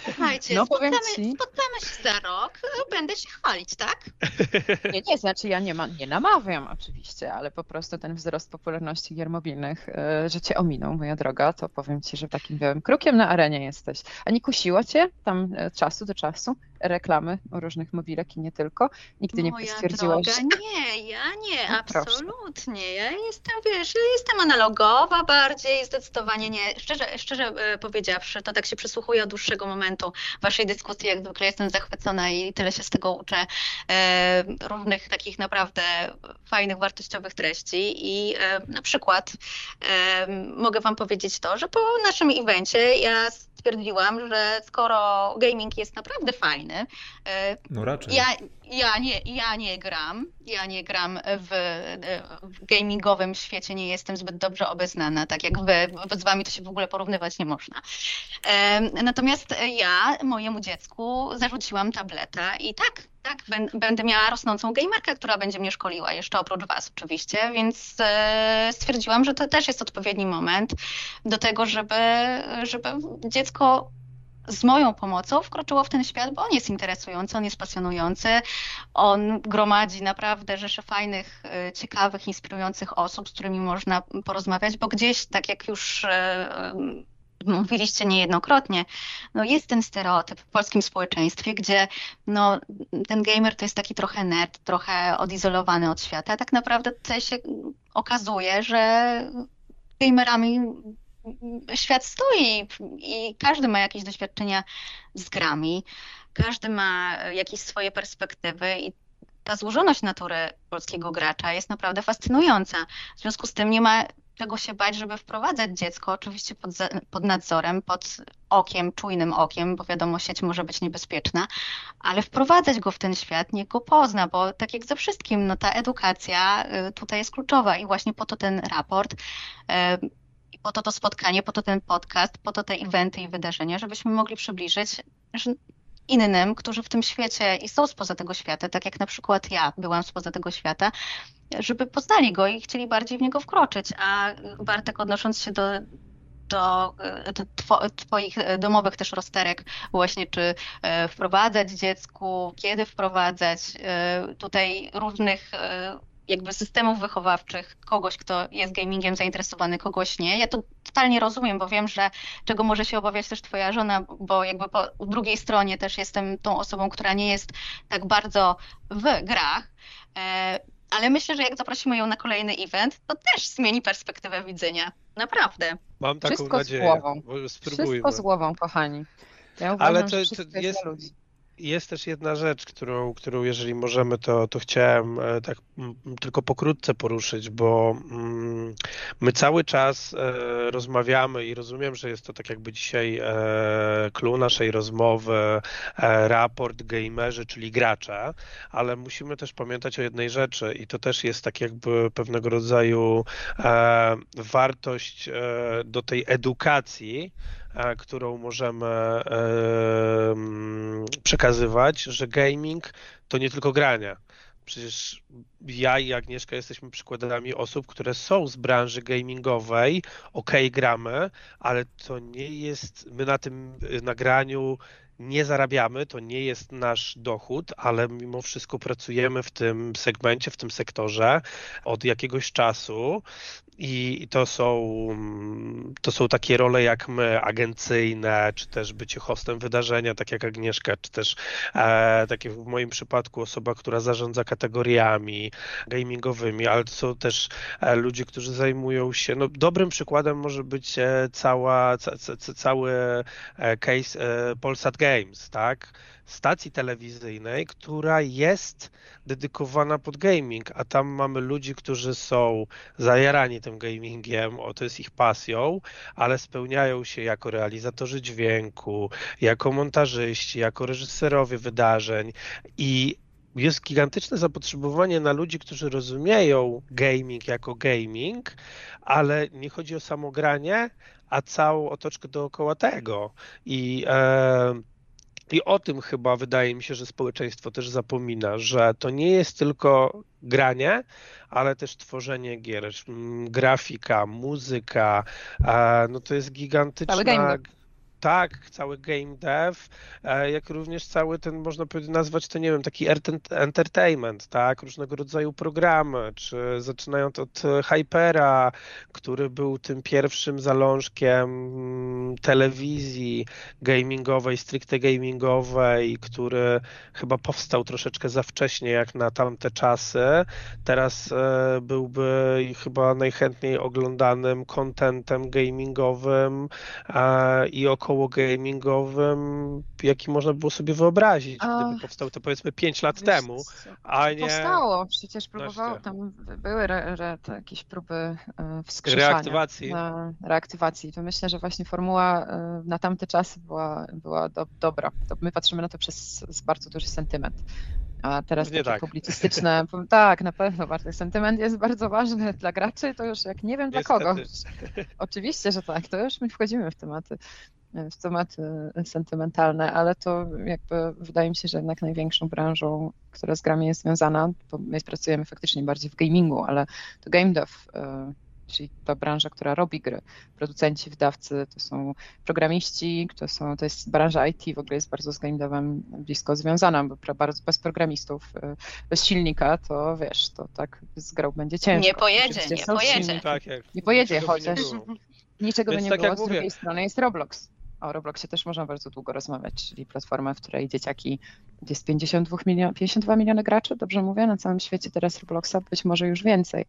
Słuchajcie, no, spotkamy, ci... spotkamy się za rok, będę się chwalić, tak? Nie, nie, znaczy ja nie, ma, nie namawiam oczywiście, ale po prostu ten wzrost popularności gier mobilnych, e, że cię ominął, moja droga, to powiem ci, że takim białym krukiem na arenie jesteś. A nie kusiło cię tam e, czasu do czasu reklamy o różnych mobilek i nie tylko? Nigdy nie stwierdziłaś? Droga, nie, ja nie, no, absolutnie. Ja jestem, wiesz, jestem analogowa bardziej, zdecydowanie nie. Szczerze, szczerze e, powiedziawszy, to tak się przysłuchuję od dłuższego momentu waszej dyskusji, jak zwykle jestem zachwycona i tyle się z tego uczę. E, różnych takich naprawdę fajnych, wartościowych treści i e, na przykład e, mogę wam powiedzieć to, że po naszym evencie ja stwierdziłam, że skoro gaming jest naprawdę fajny, no raczej. Ja, ja, nie, ja nie gram, ja nie gram w, w gamingowym świecie, nie jestem zbyt dobrze obeznana, tak jak wy, z wami to się w ogóle porównywać nie można. Natomiast ja mojemu dziecku zarzuciłam tableta i tak, tak, będę miała rosnącą gamerkę, która będzie mnie szkoliła, jeszcze oprócz Was oczywiście, więc e, stwierdziłam, że to też jest odpowiedni moment do tego, żeby, żeby dziecko z moją pomocą wkroczyło w ten świat, bo on jest interesujący, on jest pasjonujący, on gromadzi naprawdę rzesze fajnych, e, ciekawych, inspirujących osób, z którymi można porozmawiać, bo gdzieś, tak jak już e, mówiliście niejednokrotnie, no jest ten stereotyp w polskim społeczeństwie, gdzie no, ten gamer to jest taki trochę nerd, trochę odizolowany od świata. Tak naprawdę tutaj się okazuje, że gamerami świat stoi i każdy ma jakieś doświadczenia z grami, każdy ma jakieś swoje perspektywy i ta złożoność natury polskiego gracza jest naprawdę fascynująca. W związku z tym nie ma czego się bać, żeby wprowadzać dziecko, oczywiście pod, pod nadzorem, pod okiem, czujnym okiem, bo wiadomo, sieć może być niebezpieczna, ale wprowadzać go w ten świat, niech go pozna, bo tak jak ze wszystkim, no ta edukacja y, tutaj jest kluczowa i właśnie po to ten raport, y, po to to spotkanie, po to ten podcast, po to te eventy i wydarzenia, żebyśmy mogli przybliżyć że innym, którzy w tym świecie i są spoza tego świata, tak jak na przykład ja byłam spoza tego świata, żeby poznali go i chcieli bardziej w niego wkroczyć. A Bartek, odnosząc się do do, do Twoich domowych też rozterek, właśnie czy e, wprowadzać dziecku, kiedy wprowadzać, e, tutaj różnych e, jakby systemów wychowawczych kogoś, kto jest gamingiem zainteresowany, kogoś nie. Ja to totalnie rozumiem, bo wiem, że czego może się obawiać też twoja żona, bo jakby po drugiej stronie też jestem tą osobą, która nie jest tak bardzo w grach. E, ale myślę, że jak zaprosimy ją na kolejny event, to też zmieni perspektywę widzenia. Naprawdę. Mam taką Wszystko nadzieję. z głową. Wszystko z głową, kochani. Ja uważam, Ale to, to jest, jest jest też jedna rzecz, którą, którą jeżeli możemy, to, to chciałem e, tak tylko pokrótce poruszyć, bo mm, my cały czas e, rozmawiamy i rozumiem, że jest to tak jakby dzisiaj e, clue naszej rozmowy, raport gamerzy, czyli gracze, ale musimy też pamiętać o jednej rzeczy i to też jest tak jakby pewnego rodzaju wartość do tej edukacji, E, którą możemy e, mm, przekazywać, że gaming to nie tylko granie. Przecież ja i Agnieszka jesteśmy przykładami osób, które są z branży gamingowej, ok, gramy, ale to nie jest, my na tym nagraniu nie zarabiamy, to nie jest nasz dochód, ale mimo wszystko pracujemy w tym segmencie, w tym sektorze od jakiegoś czasu i to są, to są takie role jak my, agencyjne, czy też bycie hostem wydarzenia, tak jak Agnieszka, czy też e, takie w moim przypadku osoba, która zarządza kategoriami gamingowymi, ale to są też e, ludzie, którzy zajmują się, no dobrym przykładem może być e, cała, ca, ca, cały e, case e, Polsat Games, tak? Stacji telewizyjnej, która jest dedykowana pod gaming, a tam mamy ludzi, którzy są zajarani tym gamingiem, o to jest ich pasją, ale spełniają się jako realizatorzy dźwięku, jako montażyści, jako reżyserowie wydarzeń i jest gigantyczne zapotrzebowanie na ludzi, którzy rozumieją gaming jako gaming, ale nie chodzi o samogranie, a całą otoczkę dookoła tego. I i o tym chyba wydaje mi się, że społeczeństwo też zapomina, że to nie jest tylko granie, ale też tworzenie gier, grafika, muzyka, no to jest gigantyczna tak, cały game dev, e, jak również cały ten, można powiedzieć, nazwać to, nie wiem, taki entertainment, tak, różnego rodzaju programy, czy zaczynając od Hypera, który był tym pierwszym zalążkiem mm, telewizji gamingowej, stricte gamingowej, który chyba powstał troszeczkę za wcześnie, jak na tamte czasy. Teraz e, byłby chyba najchętniej oglądanym kontentem gamingowym e, i około około gamingowym, jaki można było sobie wyobrazić, gdyby powstał to powiedzmy 5 lat temu, a nie... Powstało, przecież próbowało, tam były re, re, jakieś próby e, wskrzeszania. Reaktywacji. reaktywacji. To myślę, że właśnie formuła e, na tamte czasy była, była do, dobra. My patrzymy na to przez bardzo duży sentyment. A teraz Pewnie takie tak. publicystyczne, (laughs) tak, na pewno Bartek, sentyment jest bardzo ważny (laughs) dla graczy, to już jak nie wiem dla kogo. Oczywiście, że tak, to już my wchodzimy w tematy w tematy sentymentalne, ale to jakby wydaje mi się, że jednak największą branżą, która z grami jest związana, bo my pracujemy faktycznie bardziej w gamingu, ale to game dev, e, czyli ta branża, która robi gry, producenci, wydawcy, to są programiści, to, są, to jest branża IT, w ogóle jest bardzo z game devem blisko związana, bo bardzo bez programistów, e, bez silnika, to wiesz, to tak z grą będzie ciężko. Nie pojedzie, nie pojedzie. Tak, nie pojedzie, chociaż... Niczego by nie tak było, z mówię. drugiej strony jest Roblox. O Robloxie też można bardzo długo rozmawiać, czyli platforma, w której dzieciaki, jest 52, milion, 52 miliony graczy, dobrze mówię, na całym świecie teraz Robloxa, być może już więcej.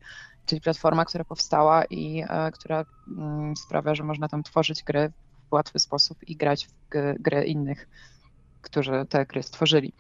Czyli platforma, która powstała i e, która mm, sprawia, że można tam tworzyć gry w łatwy sposób i grać w gry innych, którzy te gry stworzyli.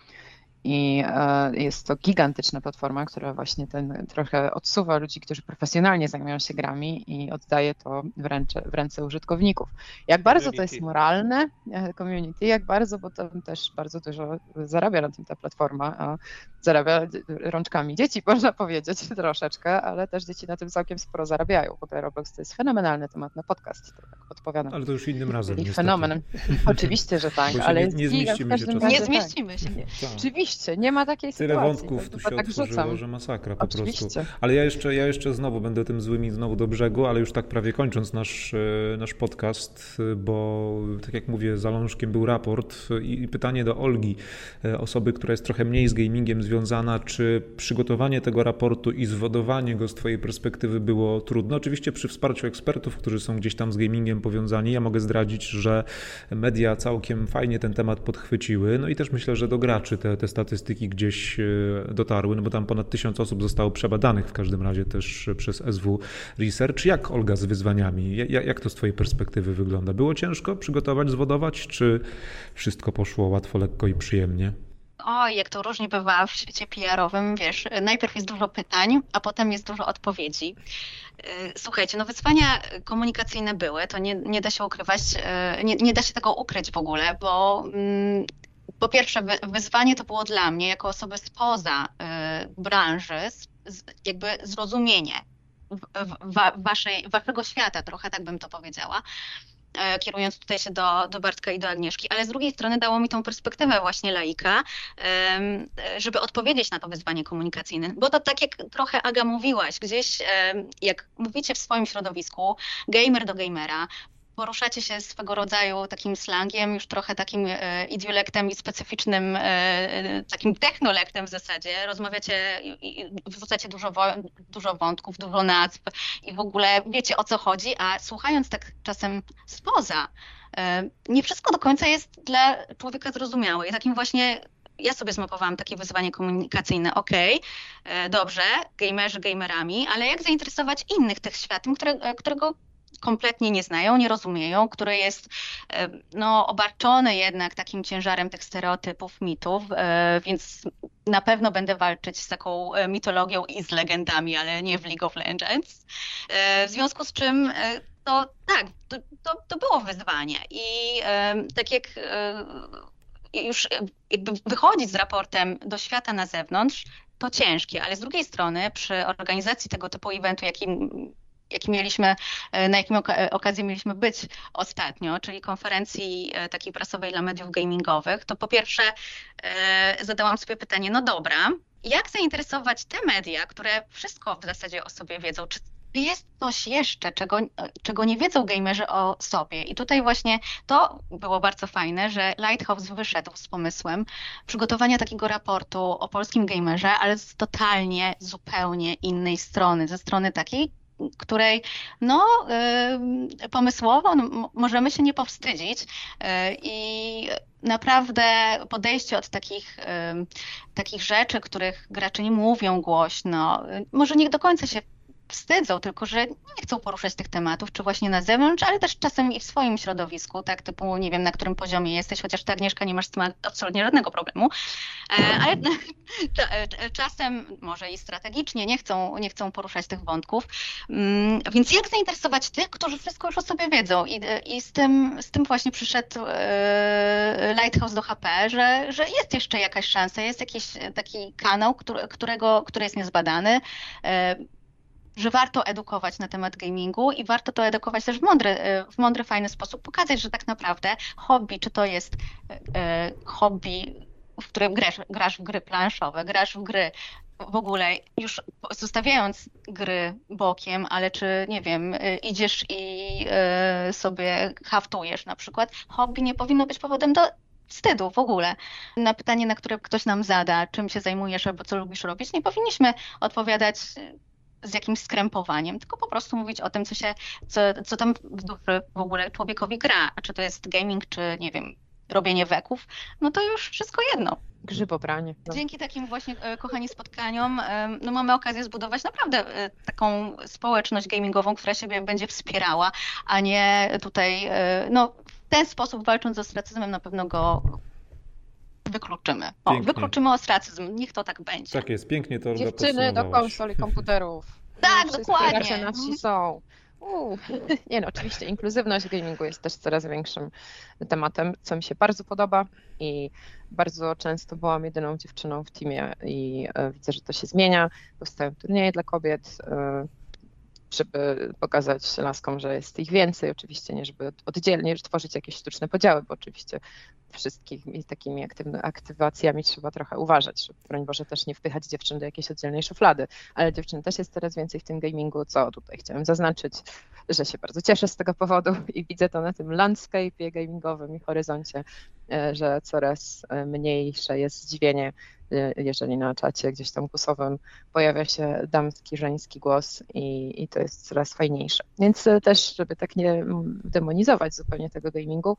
I e, jest to gigantyczna platforma, która właśnie ten trochę odsuwa ludzi, którzy profesjonalnie zajmują się grami i oddaje to w ręce, w ręce użytkowników. Jak bardzo community. to jest moralne, e, community, jak bardzo, bo tam też bardzo dużo zarabia na tym ta platforma, a zarabia rączkami dzieci, (laughs) można powiedzieć troszeczkę, ale też dzieci na tym całkiem sporo zarabiają. W ogóle Roblox to jest fenomenalny temat na podcast, to tak odpowiadam. Ale to już innym razem. I fenomen. Oczywiście, że tak, ale nie, nie zmieścimy się. Nie zmieścimy się. Tak. Oczywiście Oczywiście, nie ma takiej Tyle sytuacji. wątków tu się tak otworzyło, rzucam. że masakra po Oczywiście. prostu. Ale ja jeszcze, ja jeszcze znowu będę tym złymi znowu do brzegu, ale już tak prawie kończąc nasz, e, nasz podcast, e, bo tak jak mówię, zalążkiem był raport i pytanie do Olgi, e, osoby, która jest trochę mniej z gamingiem związana, czy przygotowanie tego raportu i zwodowanie go z twojej perspektywy było trudne? Oczywiście przy wsparciu ekspertów, którzy są gdzieś tam z gamingiem powiązani, ja mogę zdradzić, że media całkiem fajnie ten temat podchwyciły, no i też myślę, że do graczy te, te statystyki gdzieś e, dotarły, no bo tam ponad tysiąc osób zostało przebadanych w każdym razie też przez SW Research. Jak Olga z wyzwaniami? Jak, to z Twojej perspektywy wygląda? Było ciężko przygotować, zwodować, czy wszystko poszło łatwo, lekko i przyjemnie? Oj, jak to różnie bywa w świecie PR-owym, wiesz, najpierw jest dużo pytań, a potem jest dużo odpowiedzi. E, słuchajcie, no wyzwania komunikacyjne były, to nie, nie da się ukrywać, e, nie, nie da się tego ukryć w ogóle, bo mm, po pierwsze, wyzwanie to było dla mnie, jako osoby spoza y, branży, jakby zrozumienie waszej, waszego świata, trochę tak bym to powiedziała e, kierując tutaj się do, do Bartka i do Agnieszki, ale z drugiej strony dało mi tą perspektywę właśnie laika, żeby odpowiedzieć na to wyzwanie komunikacyjne. Bo to tak jak trochę Aga mówiłaś, gdzieś jak mówicie w swoim środowisku, gamer do gamera, poruszacie się swego rodzaju takim slangiem, już trochę takim e, idiolektem i specyficznym, e, takim technolektem w zasadzie. Rozmawiacie i wrzucacie dużo, dużo wątków, dużo nazw i w ogóle wiecie o co chodzi, a słuchając tak czasem spoza, e, nie wszystko do końca jest dla człowieka zrozumiałe. I takim właśnie ja sobie zmapowałam takie wyzwanie komunikacyjne. Ok, dobrze, gamerzy gamerami, ale jak zainteresować innych tych światem, które, którego kompletnie nie znają, nie rozumieją, które jest e, no, obarczone jednak takim ciężarem tych stereotypów, mitów, e, więc na pewno będę walczyć z taką e, mitologią i z legendami, ale nie w League of Legends. W związku z czym to tak, to, to, to było wyzwanie i tak jak już jakby wychodzić z raportem do świata na zewnątrz, to ciężkie, ale z drugiej strony przy organizacji tego typu eventu, jakim jaki mieliśmy, e, na jakim e, okazji mieliśmy być ostatnio, czyli konferencji e, takiej prasowej dla mediów gamingowych, to po pierwsze zadałam sobie pytanie, no dobra, jak zainteresować te media, które wszystko w zasadzie o sobie wiedzą, czy jest coś jeszcze, czego, czego nie wiedzą gamerzy o sobie. I tutaj właśnie to było bardzo fajne, że Lighthouse wyszedł z pomysłem przygotowania takiego raportu o polskim gamerze, ale z totalnie, zupełnie innej strony, ze strony takiej, której no, pomysłowo no, możemy się nie powstydzić y, i naprawdę podejście od takich, takich rzeczy, których gracze nie mówią głośno, y, może nie do końca się wstydzą, tylko że nie chcą poruszać tych tematów, czy właśnie na zewnątrz, ale też czasem i w swoim środowisku, tak, typu nie wiem na którym poziomie jesteś, chociaż ty Agnieszka nie masz z tym absolutnie żadnego problemu, e, ale (laughs) e, czasem może i strategicznie nie chcą, nie chcą poruszać tych wątków, mm, więc jak zainteresować tych, którzy wszystko już o sobie wiedzą? I, i z, tym, z tym właśnie przyszedł e, Lighthouse do HP, że, że jest jeszcze jakaś szansa, jest jakiś taki kanał, którego, który jest niezbadany, że warto edukować na temat gamingu i warto to edukować też w mądry, e, w mądry fajny sposób, pokazać, że tak naprawdę hobby, czy to jest e, hobby, w którym grasz, grasz w gry planszowe, grasz w gry w ogóle już zostawiając gry bokiem, ale czy nie wiem, idziesz i sobie haftujesz na przykład, hobby nie powinno być powodem do wstydu w ogóle. Na pytanie, na które ktoś nam zada, czym się zajmujesz albo co lubisz robić, nie powinniśmy odpowiadać z jakimś skrępowaniem, tylko po prostu mówić o tym, co się, co, co tam w duszy w ogóle człowiekowi gra. A czy to jest gaming, czy nie wiem, robienie weków, no to już wszystko jedno. Grzybobranie. No. Dzięki takim właśnie, e, kochani, spotkaniom e, no mamy okazję zbudować naprawdę e, taką społeczność gamingową, która siebie będzie wspierała, a nie tutaj, no w ten sposób walcząc z ostracyzmem na pewno go wykluczymy. O, wykluczymy ostracyzm, niech to tak będzie. Tak jest, pięknie to Dziewczyny do konsol i komputerów. (laughs) tak, dokładnie. na wsi są. Uu. (laughs) Nie no, oczywiście inkluzywność gamingu jest też coraz większym tematem, co mi się bardzo podoba i bardzo często byłam jedyną dziewczyną w teamie i e, widzę, że to się zmienia. Powstają turnieje dla kobiet, e, żeby pokazać laskom, że jest ich więcej, oczywiście nie żeby oddzielnie tworzyć jakieś sztuczne podziały, bo oczywiście wszystkimi takimi aktywny, aktywacjami trzeba trochę uważać, żeby broń Boże też nie wpychać dziewczyn do jakiejś oddzielnej szuflady, ale dziewczyn też jest coraz więcej w tym gamingu, co tutaj chciałem zaznaczyć, że się bardzo cieszę z tego powodu i widzę to na tym landscape'ie gamingowym i horyzoncie, że coraz e, mniejsze jest zdziwienie Y, jeżeli na czacie gdzieś tam głosowym pojawia się damski, żeński głos i, i to jest coraz fajniejsze. Więc też, żeby tak nie demonizować zupełnie tego gamingu,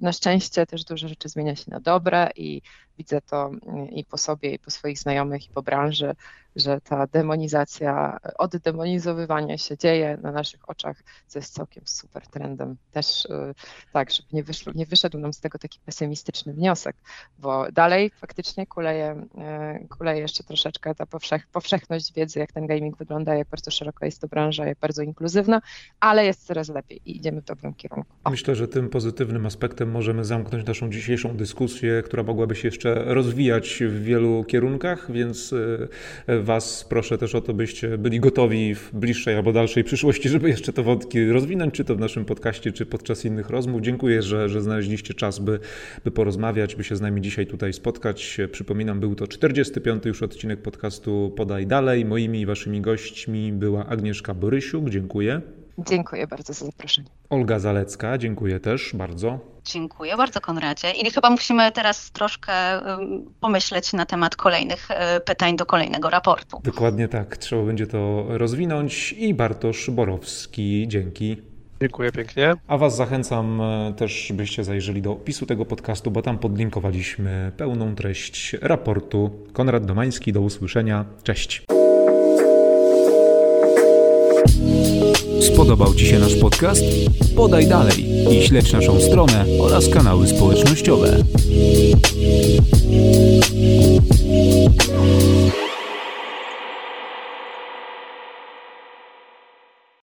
na szczęście też dużo rzeczy zmienia się na dobre i widzę to i po sobie, i po swoich znajomych, i po branży, że ta demonizacja, oddemonizowywanie się dzieje na naszych oczach, co jest całkiem super trendem. Też y, tak, żeby nie, wyszło, nie wyszedł nam z tego taki pesymistyczny wniosek, bo dalej faktycznie kuleje, y, kuleje jeszcze troszeczkę ta powszech, powszechność wiedzy, jak ten gaming wygląda, jak bardzo szeroko jest to branża, jak bardzo inkluzywna, ale jest coraz lepiej i idziemy w dobrym kierunku. O. Myślę, że tym pozytywnym aspektem możemy zamknąć naszą dzisiejszą dyskusję, która mogłaby się jeszcze rozwijać w wielu kierunkach, więc y, Was proszę też o to, byście byli gotowi w bliższej albo dalszej przyszłości, żeby jeszcze te wątki rozwinąć, czy to w naszym podcaście, czy podczas innych rozmów. Dziękuję, że, że znaleźliście czas, by, by porozmawiać, by się z nami dzisiaj tutaj spotkać. Przypominam, był to 45. już odcinek podcastu Podaj Dalej. Moimi i Waszymi gośćmi była Agnieszka Borysiuk. Dziękuję. Dziękuję bardzo za zaproszenie. Olga Zalecka, dziękuję też bardzo. Dziękuję bardzo, Konradzie. I chyba musimy teraz troszkę pomyśleć na temat kolejnych e, pytań do kolejnego raportu. Dokładnie tak. Trzeba będzie to rozwinąć. I Bartosz Borowski, dzięki. Dziękuję pięknie. A Was zachęcam e, też, byście zajrzeli do opisu tego podcastu, bo tam podlinkowaliśmy pełną treść raportu. Konrad Domański, do usłyszenia. Cześć. Spodobał Ci się nasz podcast? Podaj dalej i śledź naszą stronę oraz kanały społecznościowe.